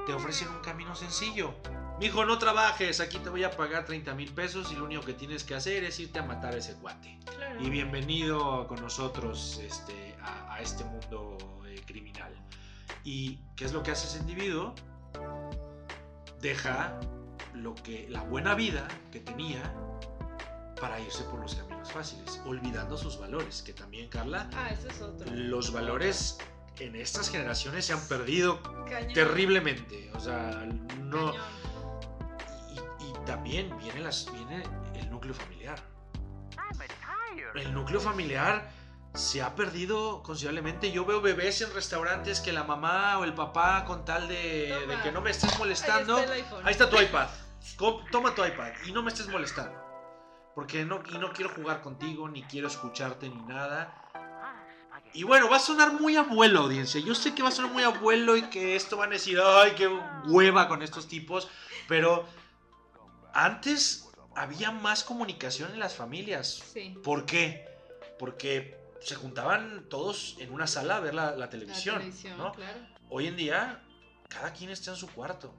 te ofrecen un camino sencillo. Mijo, no trabajes, aquí te voy a pagar 30 mil pesos y lo único que tienes que hacer es irte a matar a ese. Claro. Y bienvenido con nosotros este, a, a este mundo eh, criminal. ¿Y qué es lo que hace ese individuo? Deja lo que, la buena vida que tenía para irse por los caminos fáciles, olvidando sus valores, que también, Carla, Ah, eso es otro. los valores en estas generaciones se han perdido Cañón. terriblemente. O sea, no... Y, y también viene, las, viene el núcleo familiar. El núcleo familiar se ha perdido considerablemente. Yo veo bebés en restaurantes que la mamá o el papá con tal de, de que no me estés molestando. Ahí está. Ahí está tu iPad. Toma tu iPad y no me estés molestando. Porque no, y no quiero jugar contigo, ni quiero escucharte, ni nada. Y bueno, va a sonar muy abuelo, audiencia. Yo sé que va a sonar muy abuelo y que esto van a decir, ay, qué hueva con estos tipos. Pero antes había más comunicación en las familias. Sí. ¿Por qué? Porque se juntaban todos en una sala a ver la, la La televisión. televisión, ¿no? claro. Hoy en día, cada quien está en su cuarto.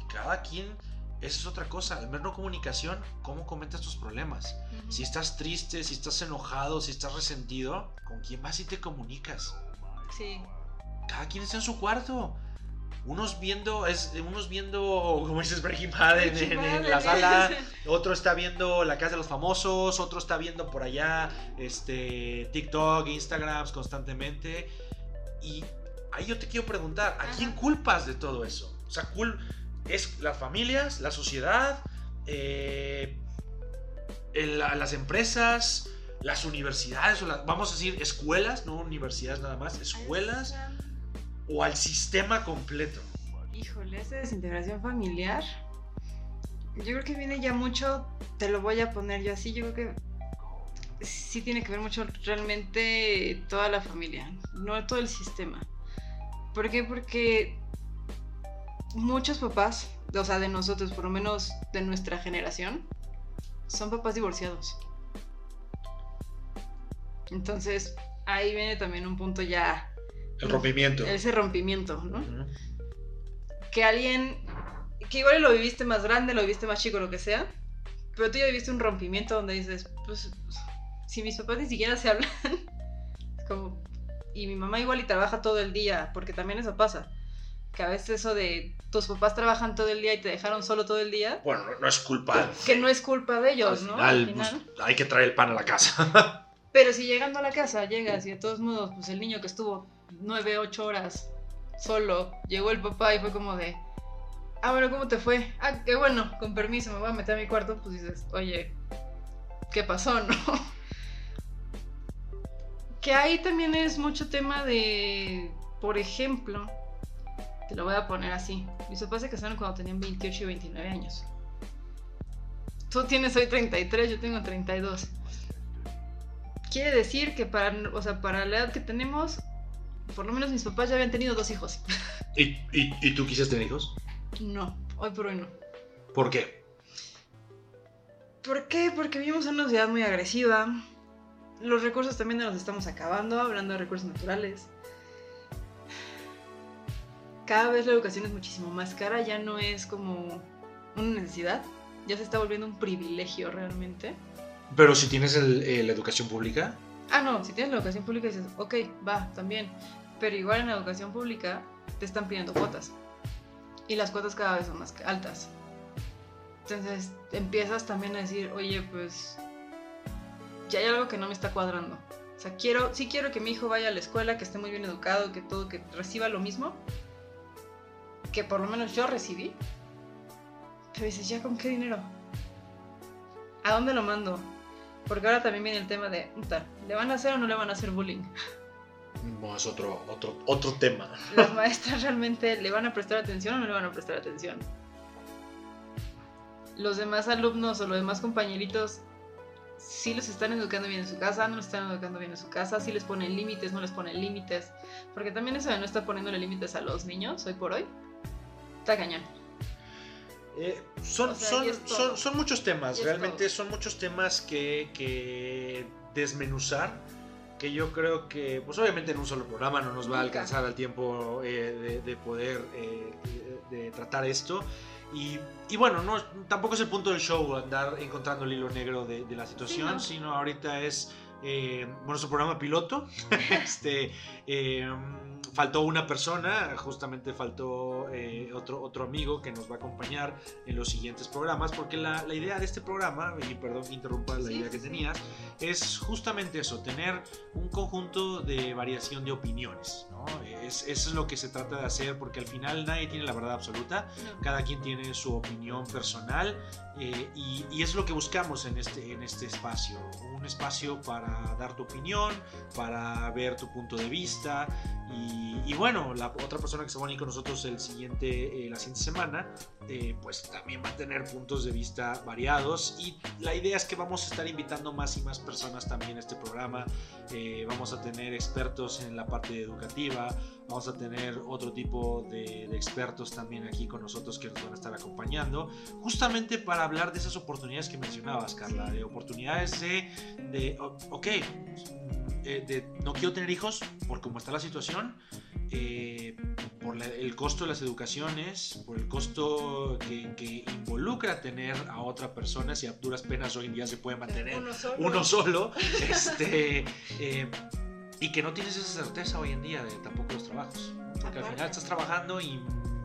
Y cada quien, esa es otra cosa. Al ver no comunicación, ¿cómo comentas tus problemas? Ujú. Si estás triste, si estás enojado, si estás resentido, ¿con quién vas y te comunicas? Sí. Cada quien está en su cuarto. Unos viendo, es, unos viendo, como dices, Breaking Bad en, en- en la sala. Otro está viendo la casa de los famosos. Otro está viendo por allá este, TikTok, Instagrams constantemente. Y ahí yo te quiero preguntar, ¿a Ajá. quién culpas de todo eso? O sea, cul ¿es las familias, la sociedad, eh, la- las empresas, las universidades, o vamos a decir escuelas, no universidades nada más, escuelas, o al sistema completo? Híjole, esa desintegración familiar. Yo creo que viene ya mucho, te lo voy a poner yo así, yo creo que sí tiene que ver mucho realmente toda la familia, no todo el sistema. ¿Por qué? Porque muchos papás, o sea, de nosotros, por lo menos de nuestra generación, son papás divorciados. Entonces, ahí viene también un punto ya, El rompimiento. ese rompimiento, ¿no? Que alguien que igual lo viviste más grande, lo viviste más chico, lo que sea, pero tú ya viviste un rompimiento donde dices, pues, si mis papás ni siquiera se hablan, es como, Y mi mamá igual y trabaja todo el día, porque también eso pasa. Que a veces eso de tus papás trabajan todo el día y te dejaron solo todo el día, Bueno, no, no es culpa. que no es culpa de ellos, Al ¿no? final, Al final. pues, hay que traer el pan a la casa. Pero si llegando a la casa llegas y de todos modos, pues el niño que estuvo nueve, ocho horas solo, llegó el papá y fue como de, ah, bueno, ¿cómo te fue? Ah, qué bueno, con permiso, me voy a meter a mi cuarto, pues dices, oye, ¿qué pasó, no? Que ahí también es mucho tema de, por ejemplo, te lo voy a poner así, mis papás se casaron cuando tenían 28 y 29 años. Tú tienes hoy 33, yo tengo 32 quiere decir que para, o sea, para la edad que tenemos, por lo menos mis papás ya habían tenido dos hijos. ¿Y, y, y tú quisiste tener hijos? No, hoy por hoy no. ¿Por qué? ¿Por qué? Porque vivimos en una ciudad muy agresiva. Los recursos también nos los estamos acabando, hablando de recursos naturales. Cada vez la educación es muchísimo más cara, ya no es como una necesidad, ya se está volviendo un privilegio realmente. Pero si tienes el- eh, la educación pública, Ah, no, si tienes la educación pública dices, ok, va, también. Pero igual en la educación pública te están pidiendo cuotas. Y las cuotas cada vez son más altas. Entonces empiezas también a decir, oye, pues ya hay algo que no me está cuadrando. O sea, quiero, sí quiero que mi hijo vaya a la escuela, que esté muy bien educado, que todo, que reciba lo mismo. Que por lo menos yo recibí. Pero dices, ¿ya con qué dinero? ¿A dónde lo mando? Porque ahora también viene el tema de, ¿le van a hacer o no le van a hacer bullying? no es otro, otro, otro tema. Las maestras realmente le van a prestar atención o no le van a prestar atención. Los demás alumnos o los demás compañeritos sí los están educando bien en su casa, no los están educando bien en su casa, sí les ponen límites, no les ponen límites. Porque también eso de no estar poniéndole límites a los niños hoy por hoy, está cañón. Eh, son, O sea, son, son, son muchos temas, realmente todo. son muchos temas que, que desmenuzar, que yo creo que, pues obviamente en un solo programa no nos va a alcanzar el tiempo eh, de, de poder eh, de, de tratar esto. Y, y bueno, no, tampoco es el punto del show andar encontrando el hilo negro de, de la situación, no. sino ahorita es eh, su programa piloto. este, eh, faltó una persona, justamente faltó eh, otro, otro amigo que nos va a acompañar en los siguientes programas, porque la, la idea de este programa, y perdón que interrumpa la Sí, idea que sí. tenías, es justamente eso, tener un conjunto de variación de opiniones. ¿no? Es, eso es lo que se trata de hacer, porque al final nadie tiene la verdad absoluta cada quien tiene su opinión personal eh, y, y es lo que buscamos en este, en este espacio, un espacio para dar tu opinión, para ver tu punto de vista y, bueno, la otra persona que se va a unir con nosotros el siguiente, eh, la siguiente semana, eh, pues también va a tener puntos de vista variados. Y la idea es que vamos a estar invitando más y más personas también a este programa, eh, vamos a tener expertos en la parte educativa, vamos a tener otro tipo de, de expertos también aquí con nosotros que nos van a estar acompañando, justamente para hablar de esas oportunidades que mencionabas, Carla, de oportunidades de, de ok, eh, de no quiero tener hijos por cómo está la situación, eh, por la- el costo de las educaciones, por el costo que, que involucra tener a otra persona, si a duras penas hoy en día se puede mantener Uno solo. uno solo, este, eh, y que no tienes esa certeza hoy en día de tampoco los trabajos. Porque al final estás trabajando y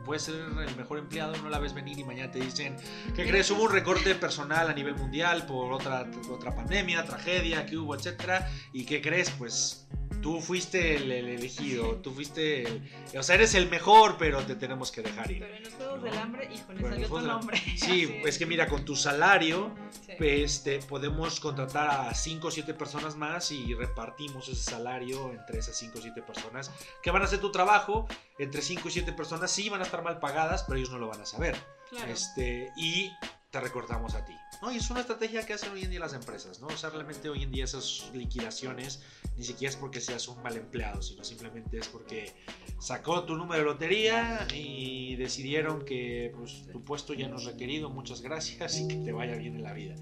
puedes ser el mejor empleado, no la ves venir y mañana te dicen, ¿qué crees? Hubo un recorte personal a nivel mundial por otra, otra pandemia, tragedia que hubo, etcétera, y ¿qué crees? Pues tú fuiste el, el elegido, tú fuiste, el- o sea, eres el mejor, pero te tenemos que dejar ir. Pero en los Juegos del Hambre, híjole, Bueno, salió tu nombre. Sí, es que mira, con tu salario, Sí. este, podemos contratar a 5 o 7 personas más y repartimos ese salario entre esas 5 o 7 personas que van a hacer tu trabajo. Entre 5 y 7 personas sí van a estar mal pagadas, pero ellos no lo van a saber. Claro. Este, y te recortamos a ti. ¿no? Y es una estrategia que hacen hoy en día las empresas. ¿no? O sea, realmente hoy en día esas liquidaciones ni siquiera es porque seas un mal empleado, sino simplemente es porque sacó tu número de lotería y decidieron que pues, tu puesto ya no es requerido, muchas gracias y que te vaya bien en la vida.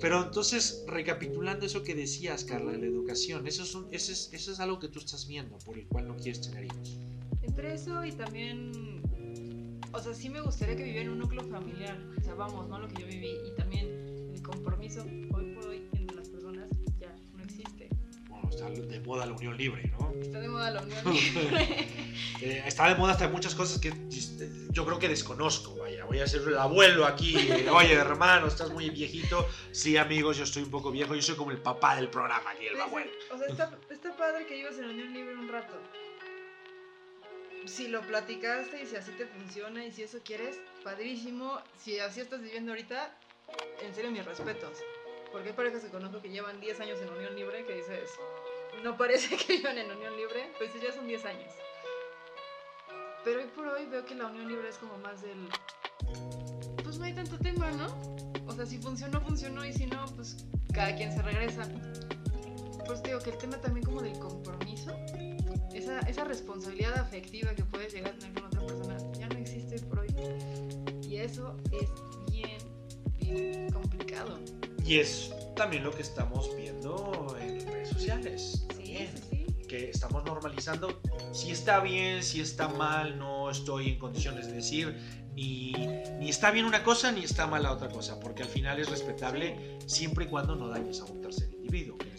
Pero entonces, recapitulando eso que decías, Carla, de la educación, eso es, un- eso es, eso es algo que tú estás viendo, por el cual no quieres tener hijos. Entre eso y también, o sea, sí me gustaría que viviera en un núcleo familiar, o sea, vamos, no lo que yo viví, y también el compromiso hoy por hoy entre las personas ya no existe. Bueno, está de moda la unión libre, ¿no? Está de moda la unión libre. Eh, está de moda hasta muchas cosas que yo creo que desconozco, vaya, voy a ser el abuelo aquí, eh, oye hermano, estás muy viejito, sí amigos, yo estoy un poco viejo, yo soy como el papá del programa aquí, el abuelo. O sea, está, está padre que ibas en la unión libre un rato. Si lo platicaste y si así te funciona y si eso quieres, padrísimo. Si así estás viviendo ahorita, en serio mis respetos. Porque hay parejas que conozco que llevan 10 años en unión libre que dices, no parece que vivan en unión libre, pues ya son 10 años. Pero hoy por hoy veo que la unión libre es como más del... Pues no hay tanto tema, ¿no? O sea, si funcionó, funcionó y si no, pues cada quien se regresa. Pues digo que el tema también como del compromiso, esa, esa responsabilidad afectiva que puedes llegar a tener con otra persona, ya no existe por hoy. Y eso es bien, bien complicado. Y es también lo que estamos viendo en redes sociales. Sí, sí, Que estamos normalizando si está bien, si está mal, no estoy en condiciones de decir ni, ni está bien una cosa ni está mal la otra cosa, porque al final es respetable siempre y cuando no dañes a un tercer individuo, que en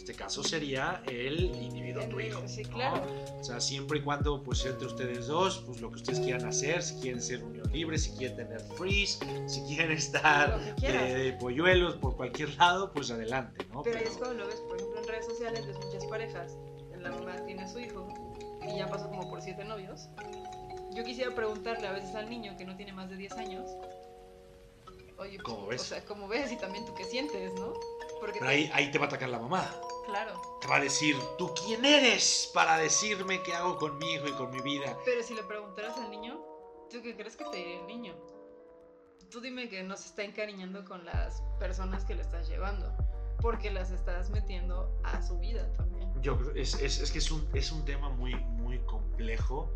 este caso sería el individuo tu hijo. Sí, claro. O sea, siempre y cuando pues entre ustedes dos, pues lo que ustedes quieran hacer, si quieren ser unión libre, si quieren tener freeze, si quieren estar de, polluelos por cualquier lado, pues adelante, ¿no? Pero, es cuando lo ves, por ejemplo, en redes sociales, ves muchas parejas, la mamá tiene a su hijo y ya pasó como por siete novios yo quisiera preguntarle a veces al niño que no tiene más de 10 años, oye, ¿cómo ves? O sea, ¿cómo ves? Y también tú qué sientes, ¿no? Porque Pero ahí, ahí te va a atacar la mamá. Claro. Te va a decir, ¿tú quién eres para decirme qué hago con mi hijo y con mi vida? Pero si le preguntaras al niño, ¿tú qué crees que te diría el niño? Tú dime que no se está encariñando con las personas que le estás llevando, porque las estás metiendo a su vida también. Yo es, es, es que es un, es un tema muy, muy complejo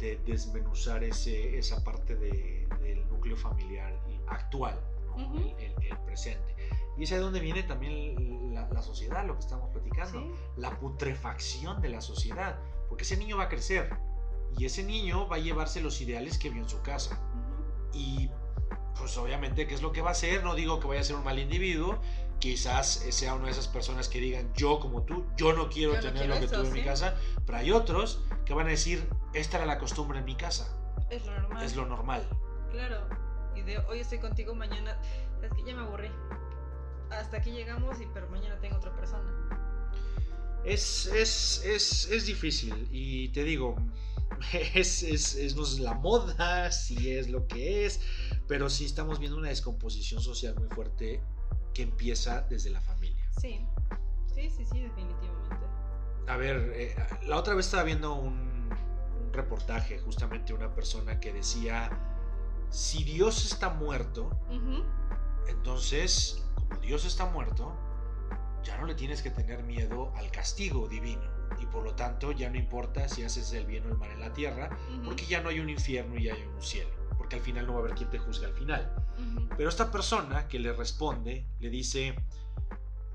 de desmenuzar ese, esa parte de, del núcleo familiar actual, el, presente. Y es de donde viene también la, sociedad, lo que estamos platicando, la putrefacción de la sociedad, porque ese niño va a crecer y ese niño va a llevarse los ideales que vio en su casa. Y pues obviamente, ¿qué es lo que va a hacer? No digo que vaya a ser un mal individuo, quizás sea una de esas personas que digan, yo como tú, yo no quiero tener lo que tuve en mi casa, pero hay otros que van a decir, esta era la costumbre en mi casa. Es lo normal. Es lo normal. Claro. Y de hoy estoy contigo, mañana, es que ya me aburrí. Hasta aquí llegamos, y pero mañana tengo otra persona. Es, es, es, es difícil y te digo, es, es, es, no es la moda, si es lo que es, pero sí estamos viendo una descomposición social muy fuerte que empieza desde la familia. Sí, sí, sí, sí, definitivamente. A ver, eh, la otra vez estaba viendo un, reportaje justamente de una persona que decía, si Dios está muerto, entonces, como Dios está muerto, ya no le tienes que tener miedo al castigo divino. Y por lo tanto ya no importa si haces el bien o el mal en la tierra, porque ya no hay un infierno y hay un cielo. Porque al final no va a haber quien te juzgue al final. Pero esta persona que le responde le dice,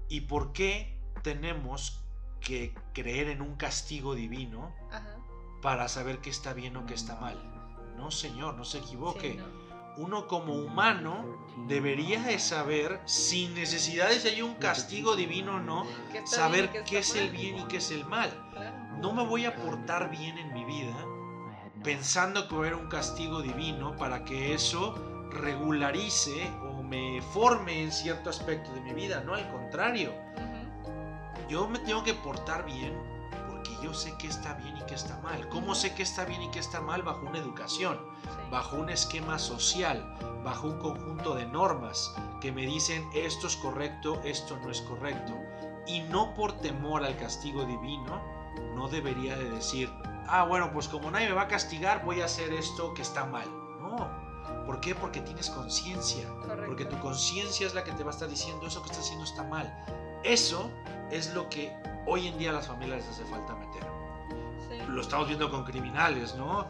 ¿y por qué tenemos que creer en un castigo divino para saber qué está bien o qué está mal? No, señor, no se equivoque. Uno como humano debería de saber, sin necesidad de si hay un castigo divino o no, saber qué, es el bien y qué es el mal. No me voy a portar bien en mi vida pensando que va a haber un castigo divino para que eso regularice o me forme en cierto aspecto de mi vida, no al contrario. Yo me tengo que portar bien porque yo sé que está bien y que está mal. ¿Cómo sé que está bien y que está mal? Bajo una educación, bajo un esquema social, bajo un conjunto de normas que me dicen esto es correcto, esto no es correcto. Y no por temor al castigo divino, no debería de decir, ah, bueno, pues como nadie me va a castigar, voy a hacer esto que está mal. No, ¿Por qué? Porque tienes conciencia. Porque tu conciencia es la que te va a estar diciendo eso que estás haciendo está mal. Eso es lo que hoy en día a las familias les hace falta meter. Lo estamos viendo con criminales, ¿no?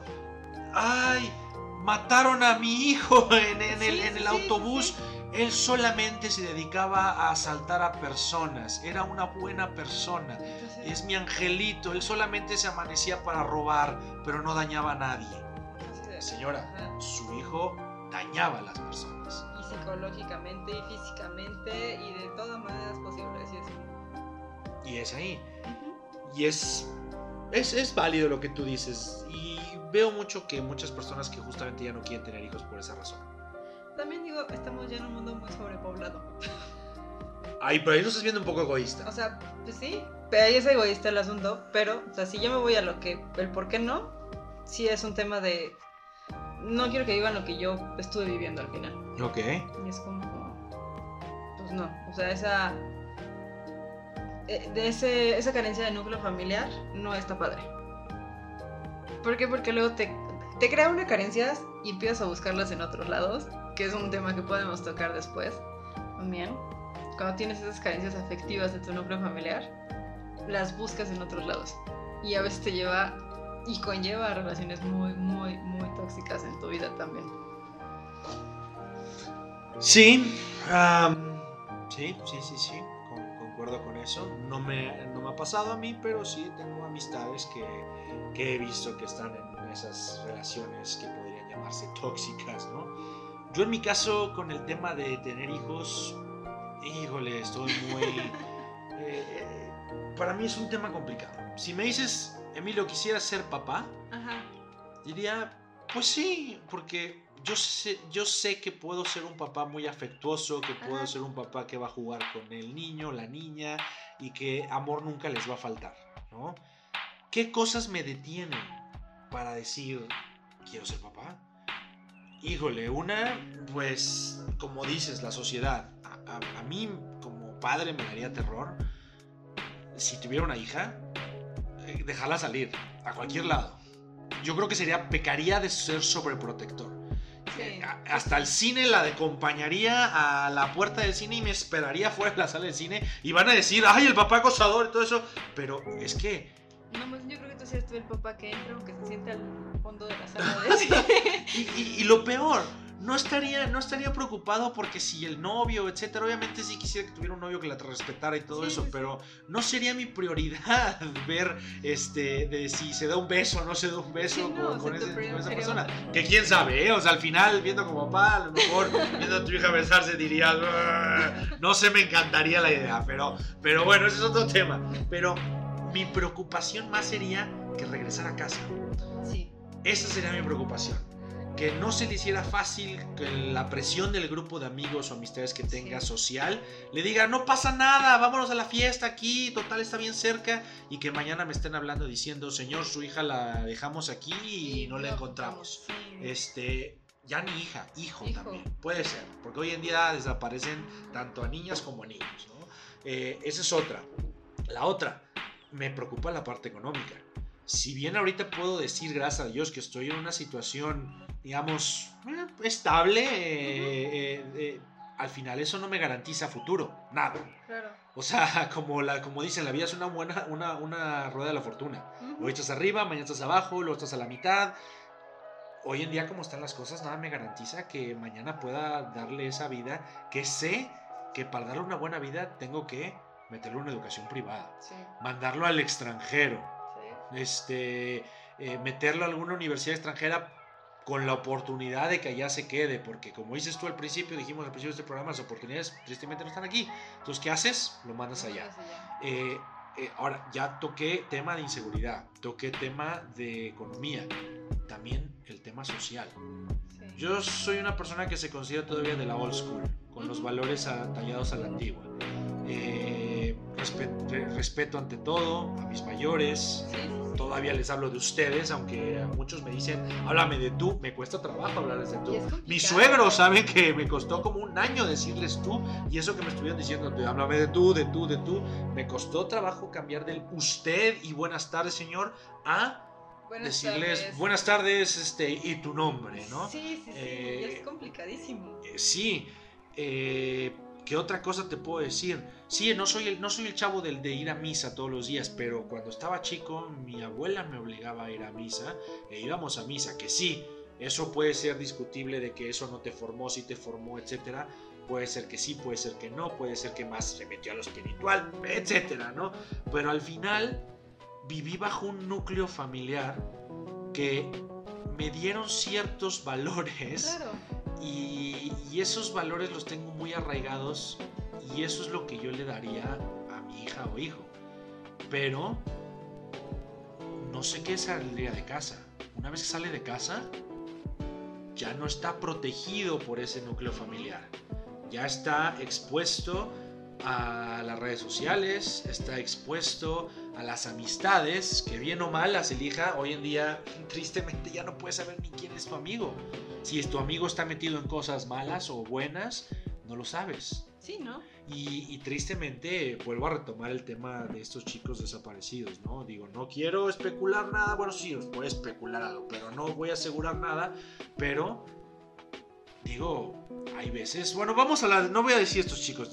¡Ay! Mataron a mi hijo en, el, en el autobús. Él solamente se dedicaba a asaltar a personas. Era una buena persona. Es mi angelito. Él solamente se amanecía para robar, pero no dañaba a nadie. Señora, su hijo dañaba a las personas. Psicológicamente y físicamente y de todas maneras posibles. Y, y es ahí. y es, es, es válido lo que tú dices. Y veo mucho que muchas personas que justamente ya no quieren tener hijos por esa razón. También digo, estamos ya en un mundo muy sobrepoblado. Ay, pero ahí lo estás viendo un poco egoísta. O sea, pues sí, pero ahí es egoísta el asunto, pero, o sea, si yo me voy a lo que, el por qué no, sí es un tema de, no quiero que vivan lo que yo estuve viviendo al final. Ok. Y es como, pues no, o sea, esa, eh, de ese, esa carencia de núcleo familiar no está padre. ¿Por qué? Porque luego te, te crea una carencia y empiezas a buscarlas en otros lados, que es un tema que podemos tocar después también. Cuando tienes esas carencias afectivas de tu núcleo familiar, las buscas en otros lados. Y a veces te lleva y conlleva relaciones muy, muy, muy tóxicas en tu vida también. Sí, sí, sí, sí, sí, con- concuerdo con eso. No me, no me ha pasado a mí, pero sí tengo amistades que, que he visto que están en esas relaciones que podrían llamarse tóxicas, ¿no? Yo en mi caso, con el tema de tener hijos, híjole, estoy muy... eh, para mí es un tema complicado. Si me dices, Emilio, quisiera ser papá, Ajá. Diría, pues sí, porque yo sé, yo sé que puedo ser un papá muy afectuoso, que puedo Ajá. ser un papá que va a jugar con el niño, la niña, y que amor nunca les va a faltar, ¿no? ¿Qué cosas me detienen para decir, quiero ser papá? Híjole, una, pues, como dices, la sociedad. A, a- a mí, como padre, me daría terror si tuviera una hija, dejarla salir a cualquier lado. Yo creo que sería, pecaría de ser sobreprotector. Sí. Hasta el cine la acompañaría a la puerta del cine y me esperaría fuera de la sala del cine y van a decir, ay, el papá acosador y todo eso. Pero es que, No, más yo creo que tú serías tú el papá que entra aunque se siente al fondo de la sala de cine. y, y- y lo peor, no estaría, no estaría preocupado porque si el novio, etcétera, obviamente sí quisiera que tuviera un novio que la respetara y todo Sí, eso, sí, pero no sería mi prioridad ver este de si se da un beso o no se da un beso Sí, con, no, ese- esa persona. Que quién sabe, ¿eh? O sea, al final, viendo como papá, a lo mejor viendo a tu hija besarse dirías, "Ugh". no sé, me encantaría la idea, pero, pero bueno, ese es otro tema. Pero mi preocupación más sería que regresara a casa. Sí. Esa sería mi preocupación. Que no se le hiciera fácil que la presión del grupo de amigos o amistades que tenga social le diga, no pasa nada, vámonos a la fiesta aquí, total está bien cerca, y que mañana me estén hablando diciendo, señor, su hija la dejamos aquí y no la encontramos. Este, ya ni hija, hijo, Hijo. también, puede ser, porque hoy en día desaparecen tanto a niñas como a niños, ¿no? Eh, esa es otra. La otra, me preocupa la parte económica. Si bien ahorita puedo decir, gracias a Dios, que estoy en una situación, digamos, eh, estable, eh, eh, eh, al final eso no me garantiza futuro, nada. Claro. O sea, como, la, como dicen, la vida es una buena, una, una rueda de la fortuna. Ujú. Hoy estás arriba, mañana estás abajo, luego estás a la mitad. Hoy en día, como están las cosas, nada me garantiza que mañana pueda darle esa vida que sé que para darle una buena vida tengo que meterle una educación privada, Sí. mandarlo al extranjero, Sí. este, eh, meterlo a alguna universidad extranjera con la oportunidad de que allá se quede, porque como dices tú al principio, dijimos al principio de este programa, las oportunidades tristemente no están aquí. Entonces, ¿qué haces? Lo mandas allá. Eh, eh, ahora, ya toqué tema de inseguridad, toqué tema de economía, también el tema social. Sí. Yo soy una persona que se considera todavía de la old school, con los valores a- tallados a la antigua. Eh, respe- re- respeto ante todo a mis mayores. Todavía les hablo de ustedes, aunque muchos me dicen, háblame de tú. Me cuesta trabajo hablarles de tú. Mis suegros saben que me costó como un año decirles tú, y eso que me estuvieron diciendo, háblame de tú, de tú, de tú. Me costó trabajo cambiar del usted y buenas tardes, señor, a Buenas decirles tardes. buenas tardes este, y tu nombre, ¿no? Sí, sí, sí. Eh, es complicadísimo. Eh, sí. eh, ¿Qué otra cosa te puedo decir? Sí, no soy el, no soy el chavo del de ir a misa todos los días, pero cuando estaba chico, mi abuela me obligaba a ir a misa e íbamos a misa, que sí, eso puede ser discutible de que eso no te formó, si te formó, etcétera. Puede ser que sí, puede ser que no, puede ser que más se metió a lo espiritual, etcétera, ¿no? Pero al final viví bajo un núcleo familiar que me dieron ciertos valores Claro. Y, esos valores los tengo muy arraigados y eso es lo que yo le daría a mi hija o hijo. Pero no sé qué saldría de casa. Una vez que sale de casa, ya no está protegido por ese núcleo familiar. Ya está expuesto a las redes sociales, está expuesto a las amistades, que bien o mal las elija, hoy en día tristemente ya no puedes saber ni quién es tu amigo. Si es tu amigo está metido en cosas malas o buenas, no lo sabes. Sí, ¿no? Y, tristemente vuelvo a retomar el tema de estos chicos desaparecidos, ¿no? Digo, no quiero especular nada, bueno, sí, os puedo especular algo, pero no voy a asegurar nada, pero digo, hay veces, bueno, vamos a la, no voy a decir estos chicos,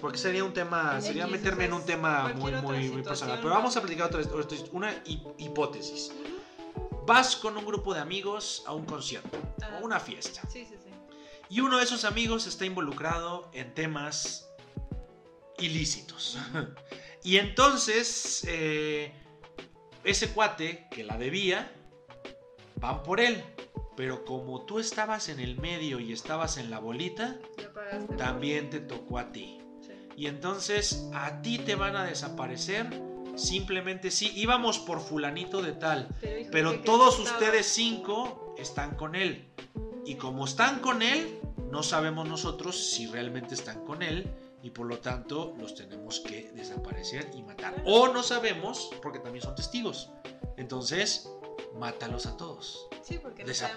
porque sería un tema, sería meterme en un tema muy, muy, muy personal, pero vamos a platicar otra vez, una hipótesis. Vas con un grupo de amigos a un concierto o Ah. una fiesta. Sí, sí, sí. Y uno de esos amigos está involucrado en temas ilícitos. y entonces, eh, ese cuate que la debía, van por él. Pero como tú estabas en el medio y estabas en la bolita, también te tocó a ti. Sí. Y entonces a ti te van a desaparecer. Simplemente sí, íbamos por fulanito de tal. Pero, hijo, Pero ¿qué- qué todos ustedes cinco están con él. Y como están con él, no sabemos nosotros si realmente están con él. Y por lo tanto los tenemos que desaparecer y matar. O no sabemos, porque también son testigos. Entonces, mátalos a todos. Sí, porque no si vas a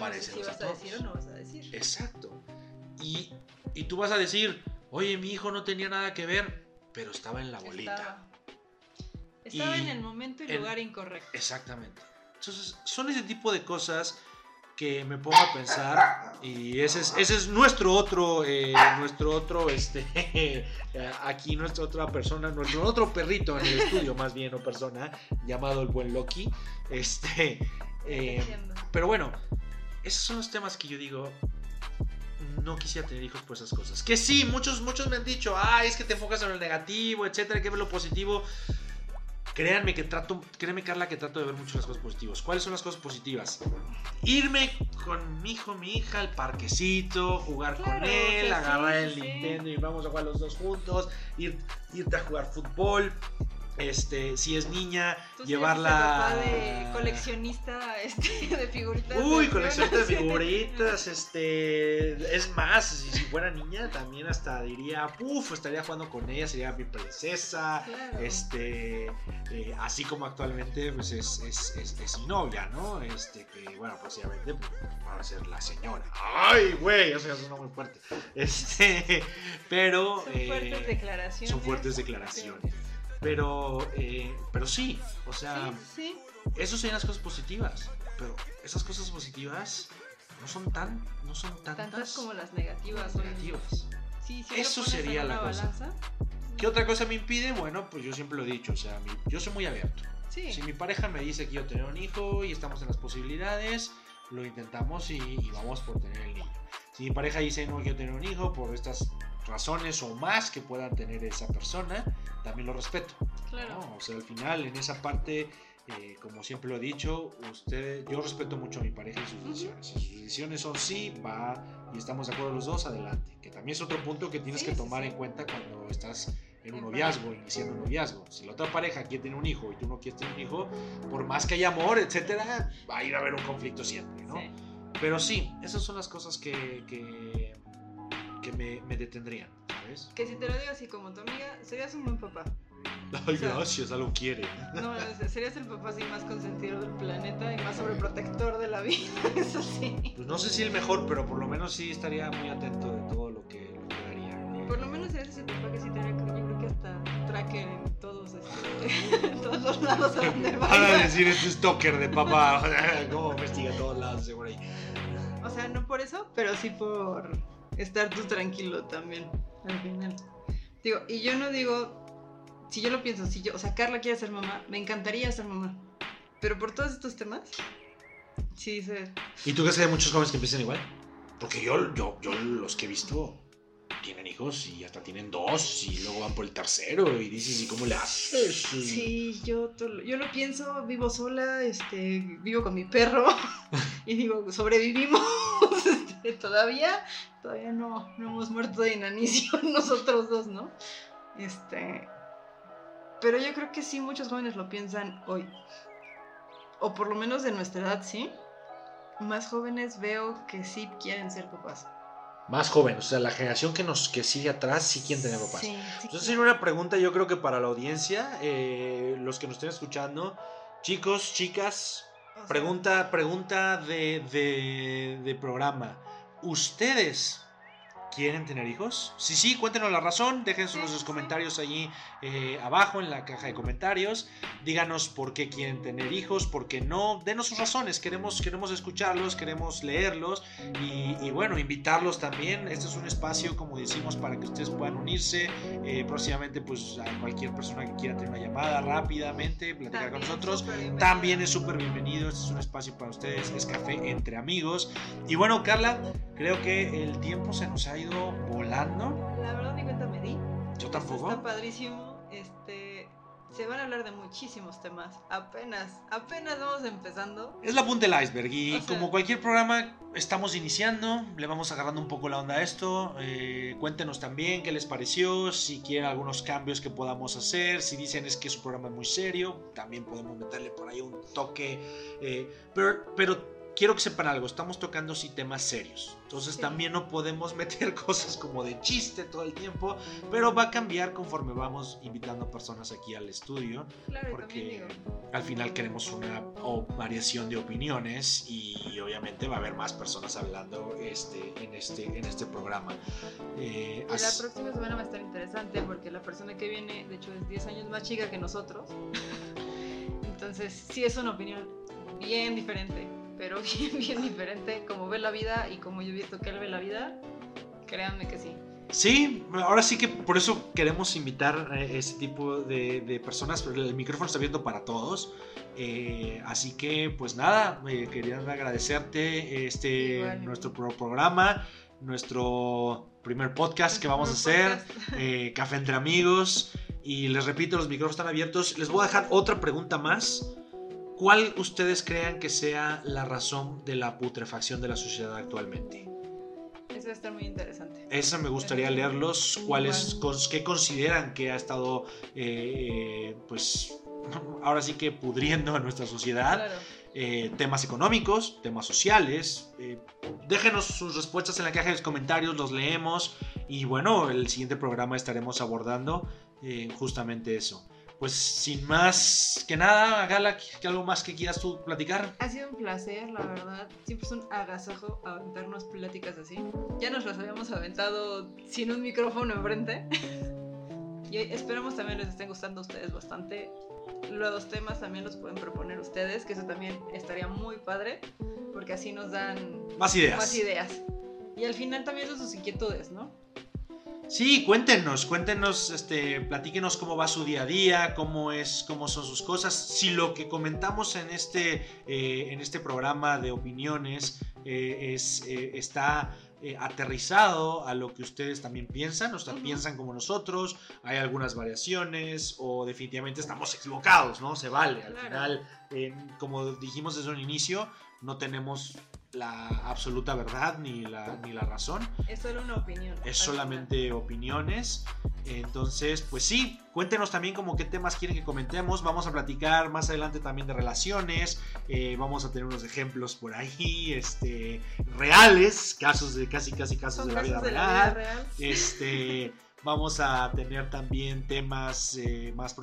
todos. decir o no vas a decir. Exacto. Y, y tú vas a decir, oye, mi hijo no tenía nada que ver, pero estaba en la bolita. Estaba, en el momento y en- lugar incorrecto. Exactamente. Entonces, son ese tipo de cosas que me pongo a pensar y ese es, ese es nuestro otro, eh, nuestro otro, este, aquí nuestra otra persona, nuestro otro perrito en el estudio, más bien, o persona, llamado el buen Loki. Este, eh, pero bueno, esos son los temas que yo digo. No quisiera tener hijos por esas cosas. Que sí, muchos, muchos me han dicho, ah, es que te enfocas en lo negativo, etcétera, hay que ver lo positivo. Créanme que trato, créeme Carla que trato de ver mucho las cosas positivas. ¿Cuáles son las cosas positivas? Irme con mi hijo, mi hija al parquecito, jugar con él, agarrar sí, el sí. Nintendo y vamos a jugar los dos juntos, ir, irte a jugar fútbol. Este, si es niña, llevarla. papá de coleccionista este, de figuritas. Uy, coleccionista de figuritas, este, es más, si, si fuera niña también hasta diría, puf, estaría jugando con ella, sería mi princesa, Claro. este, eh, así como actualmente pues es, es, es, es mi novia, ¿no? Este, que bueno, próximamente pues, va a ser la señora. Ay, güey, eso ya suena muy fuerte. Este, pero... Son eh, fuertes declaraciones. son fuertes declaraciones. Pero, eh, pero sí, o sea, Sí, sí. eso serían las cosas positivas. Pero esas cosas positivas no son tan, no son tantas, Tantas como las negativas. negativas. Sí, si Eso sería la cosa. balanza, ¿Qué otra cosa me impide? Bueno, pues yo siempre lo he dicho, o sea, mi- yo soy muy abierto. Si mi pareja me dice que quiero tener un hijo y estamos en las posibilidades, lo intentamos y, y vamos por tener el niño. Si mi pareja dice no quiero tener un hijo por estas razones o más que puedan tener esa persona, también lo respeto. Claro. ¿no? O sea, al final, en esa parte, eh, como siempre lo he dicho, usted, yo respeto mucho a mi pareja y sus decisiones. Si sus decisiones son sí, va y estamos de acuerdo los dos, adelante. Que también es otro punto que tienes Sí, que tomar sí. en cuenta cuando estás en un noviazgo, iniciando un noviazgo. Si la otra pareja quiere tener un hijo y tú no quieres tener un hijo, por más que haya amor, etcétera, va a ir a haber un conflicto siempre, ¿no? Sí. Pero sí, esas son las cosas que, que, que me, me detendrían, ¿sabes? Que si te lo digo así como tu amiga, serías un buen papá. Ay, O sea, gracias, algo quiere. No, serías el papá así más consentido del planeta y más sobreprotector de la vida. Eso sí. Pues no sé si el mejor, pero por lo menos sí estaría muy atento de todo lo que, lo que haría. Por lo menos eres ese papá que sí te haría, yo creo que hasta tracker en todos, este, en todos los lados a donde Van a vaya. decir este stalker de papá, cómo investiga a todos lados seguro ahí. O sea, no por eso, pero sí por estar tú tranquilo también, al final. Digo, y yo no digo, si yo lo pienso, si yo, o sea, Carla quiere ser mamá, me encantaría ser mamá. Pero por todos estos temas, sí dices, ¿Y tú crees que hay muchos jóvenes que empiezan igual? Porque yo, yo, yo los que he visto tienen hijos y hasta tienen dos y luego van por el tercero y dices, ¿y cómo le haces? Sí, yo, yo lo pienso, vivo sola, este, vivo con mi perro y digo, sobrevivimos. este, todavía, todavía no, no hemos muerto de inanición nosotros dos, ¿no? Este, pero yo creo que sí muchos jóvenes lo piensan hoy. o por lo menos de nuestra edad, sí, más jóvenes veo que sí quieren ser papás. Más jóvenes, o sea, la generación que nos que sigue atrás sí quieren tener papás. Sí, sí Entonces, sería una pregunta, yo creo que para la audiencia, eh, los que nos estén escuchando, chicos, chicas, pregunta, pregunta de, de, de programa. ¿Ustedes quieren tener hijos? Sí, sí, cuéntenos la razón, dejen sus comentarios allí eh, abajo en la caja de comentarios. Díganos por qué quieren tener hijos, por qué no. Denos sus razones, queremos, queremos escucharlos, queremos leerlos y, y bueno, invitarlos también. Este es un espacio, como decimos, para que ustedes puedan unirse. Eh, próximamente, pues a cualquier persona que quiera tener una llamada rápidamente, platicar con nosotros. También es súper bienvenido, este es un espacio para ustedes, es café entre amigos. Y bueno, Carla, creo que el tiempo se nos ha ido volando. La verdad ni cuenta me di. Yo Esto tampoco. Está padrísimo. Este, se van a hablar de muchísimos temas. Apenas, apenas vamos empezando. Es la punta del iceberg y O sea- como cualquier programa estamos iniciando, le vamos agarrando un poco la onda a esto. Eh, cuéntenos también qué les pareció, si quieren algunos cambios que podamos hacer, si dicen es que es un programa muy serio, también podemos meterle por ahí un toque. eh, pero, pero quiero que sepan algo, estamos tocando sí temas serios. Entonces Sí. también no podemos meter cosas como de chiste todo el tiempo, pero va a cambiar conforme vamos invitando personas aquí al estudio Claro, porque al final queremos una variación de opiniones y obviamente va a haber más personas hablando este, en, este, en este programa. Eh, la próxima semana va a estar interesante porque la persona que viene, de hecho, es 10 años más chica que nosotros. Entonces, sí es una opinión bien diferente, pero bien, bien diferente. Como ve la vida y como yo he visto que él ve la vida, créanme que sí. Sí, ahora sí que por eso queremos invitar a este tipo de, de personas, pero el micrófono está abierto para todos. Eh, así que, pues nada, eh, quería agradecerte este Igual. nuestro pro- programa, nuestro primer podcast que vamos a hacer. Eh, Café entre amigos. Y les repito, los micrófonos están abiertos. Les voy a dejar otra pregunta más. ¿Cuál ustedes crean que sea la razón de la putrefacción de la sociedad actualmente? Eso estar muy interesante. Esa me gustaría leerlos. ¿Cuáles, qué consideran que ha estado, eh, eh, pues, ahora sí que pudriendo a nuestra sociedad? Claro. eh, temas económicos, temas sociales. eh, déjenos sus respuestas en la caja de los comentarios, los leemos y bueno, el siguiente programa estaremos abordando eh, justamente eso. Pues sin más que nada, Gala, ¿que ¿algo más que quieras tú platicar? Ha sido un placer, la verdad. Siempre es un agasajo aventarnos pláticas así. Ya nos las habíamos aventado sin un micrófono enfrente. Y esperamos también les estén gustando a ustedes bastante. Los temas también los pueden proponer ustedes, que eso también estaría muy padre, porque así nos dan Más ideas. más ideas. Y al final también son sus inquietudes, ¿no? Sí, cuéntenos, cuéntenos, este, platíquenos cómo va su día a día, cómo es, cómo son sus cosas. Si lo que comentamos en este, eh, en este programa de opiniones eh, es, eh, está eh, aterrizado a lo que ustedes también piensan, o sea, piensan como nosotros, hay algunas variaciones o definitivamente estamos equivocados, ¿no? Se vale. Al Claro. final, eh, como dijimos desde un inicio, no tenemos la absoluta verdad ni la, ni la razón Es solo una opinión. es solamente opiniones. Entonces, pues sí, cuéntenos también como qué temas quieren que comentemos. Vamos a platicar más adelante también de relaciones. eh, vamos a tener unos ejemplos por ahí, este, reales, casos de casi, casi casos Son de la vida de real. la vida real. Este, vamos a tener también temas eh, más,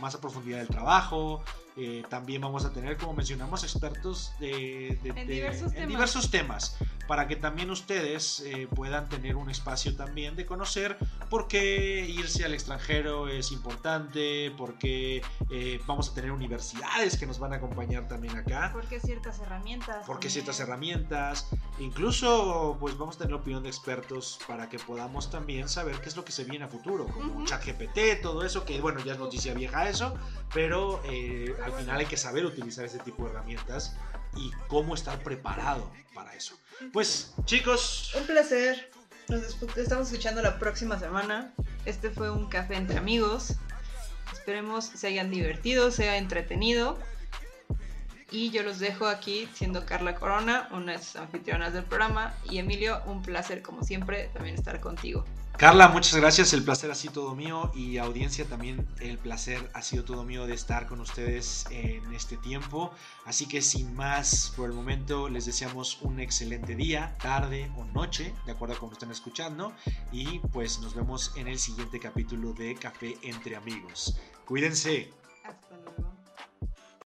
más a profundidad del trabajo. Eh, también vamos a tener, como mencionamos, expertos de, de- En de- diversos en temas. diversos temas, para que también ustedes eh, puedan tener un espacio también de conocer por qué irse al extranjero es importante, por qué eh, vamos a tener universidades que nos van a acompañar también acá Porque ciertas herramientas. porque también. ciertas herramientas, incluso pues vamos a tener la opinión de expertos para que podamos también saber qué es lo que se viene a futuro, como Ujú. ChatGPT, todo eso, que bueno, ya es noticia vieja eso, pero eh, al final hay que saber utilizar ese tipo de herramientas y cómo estar preparado para eso. Pues chicos, Un placer. Nos estamos escuchando la próxima semana. Este fue un café entre amigos. Esperemos se hayan divertido, sea entretenido. Y yo los dejo aquí siendo Carla Corona, una de las anfitrionas del programa. Y Emilio, un placer como siempre también estar contigo. Carla, muchas gracias, el placer ha sido todo mío y audiencia también el placer ha sido todo mío de estar con ustedes en este tiempo. Así que sin más por el momento les deseamos un excelente día, tarde o noche, de acuerdo a cómo estén escuchando. Y pues nos vemos en el siguiente capítulo de Café entre amigos. Cuídense. Hasta luego.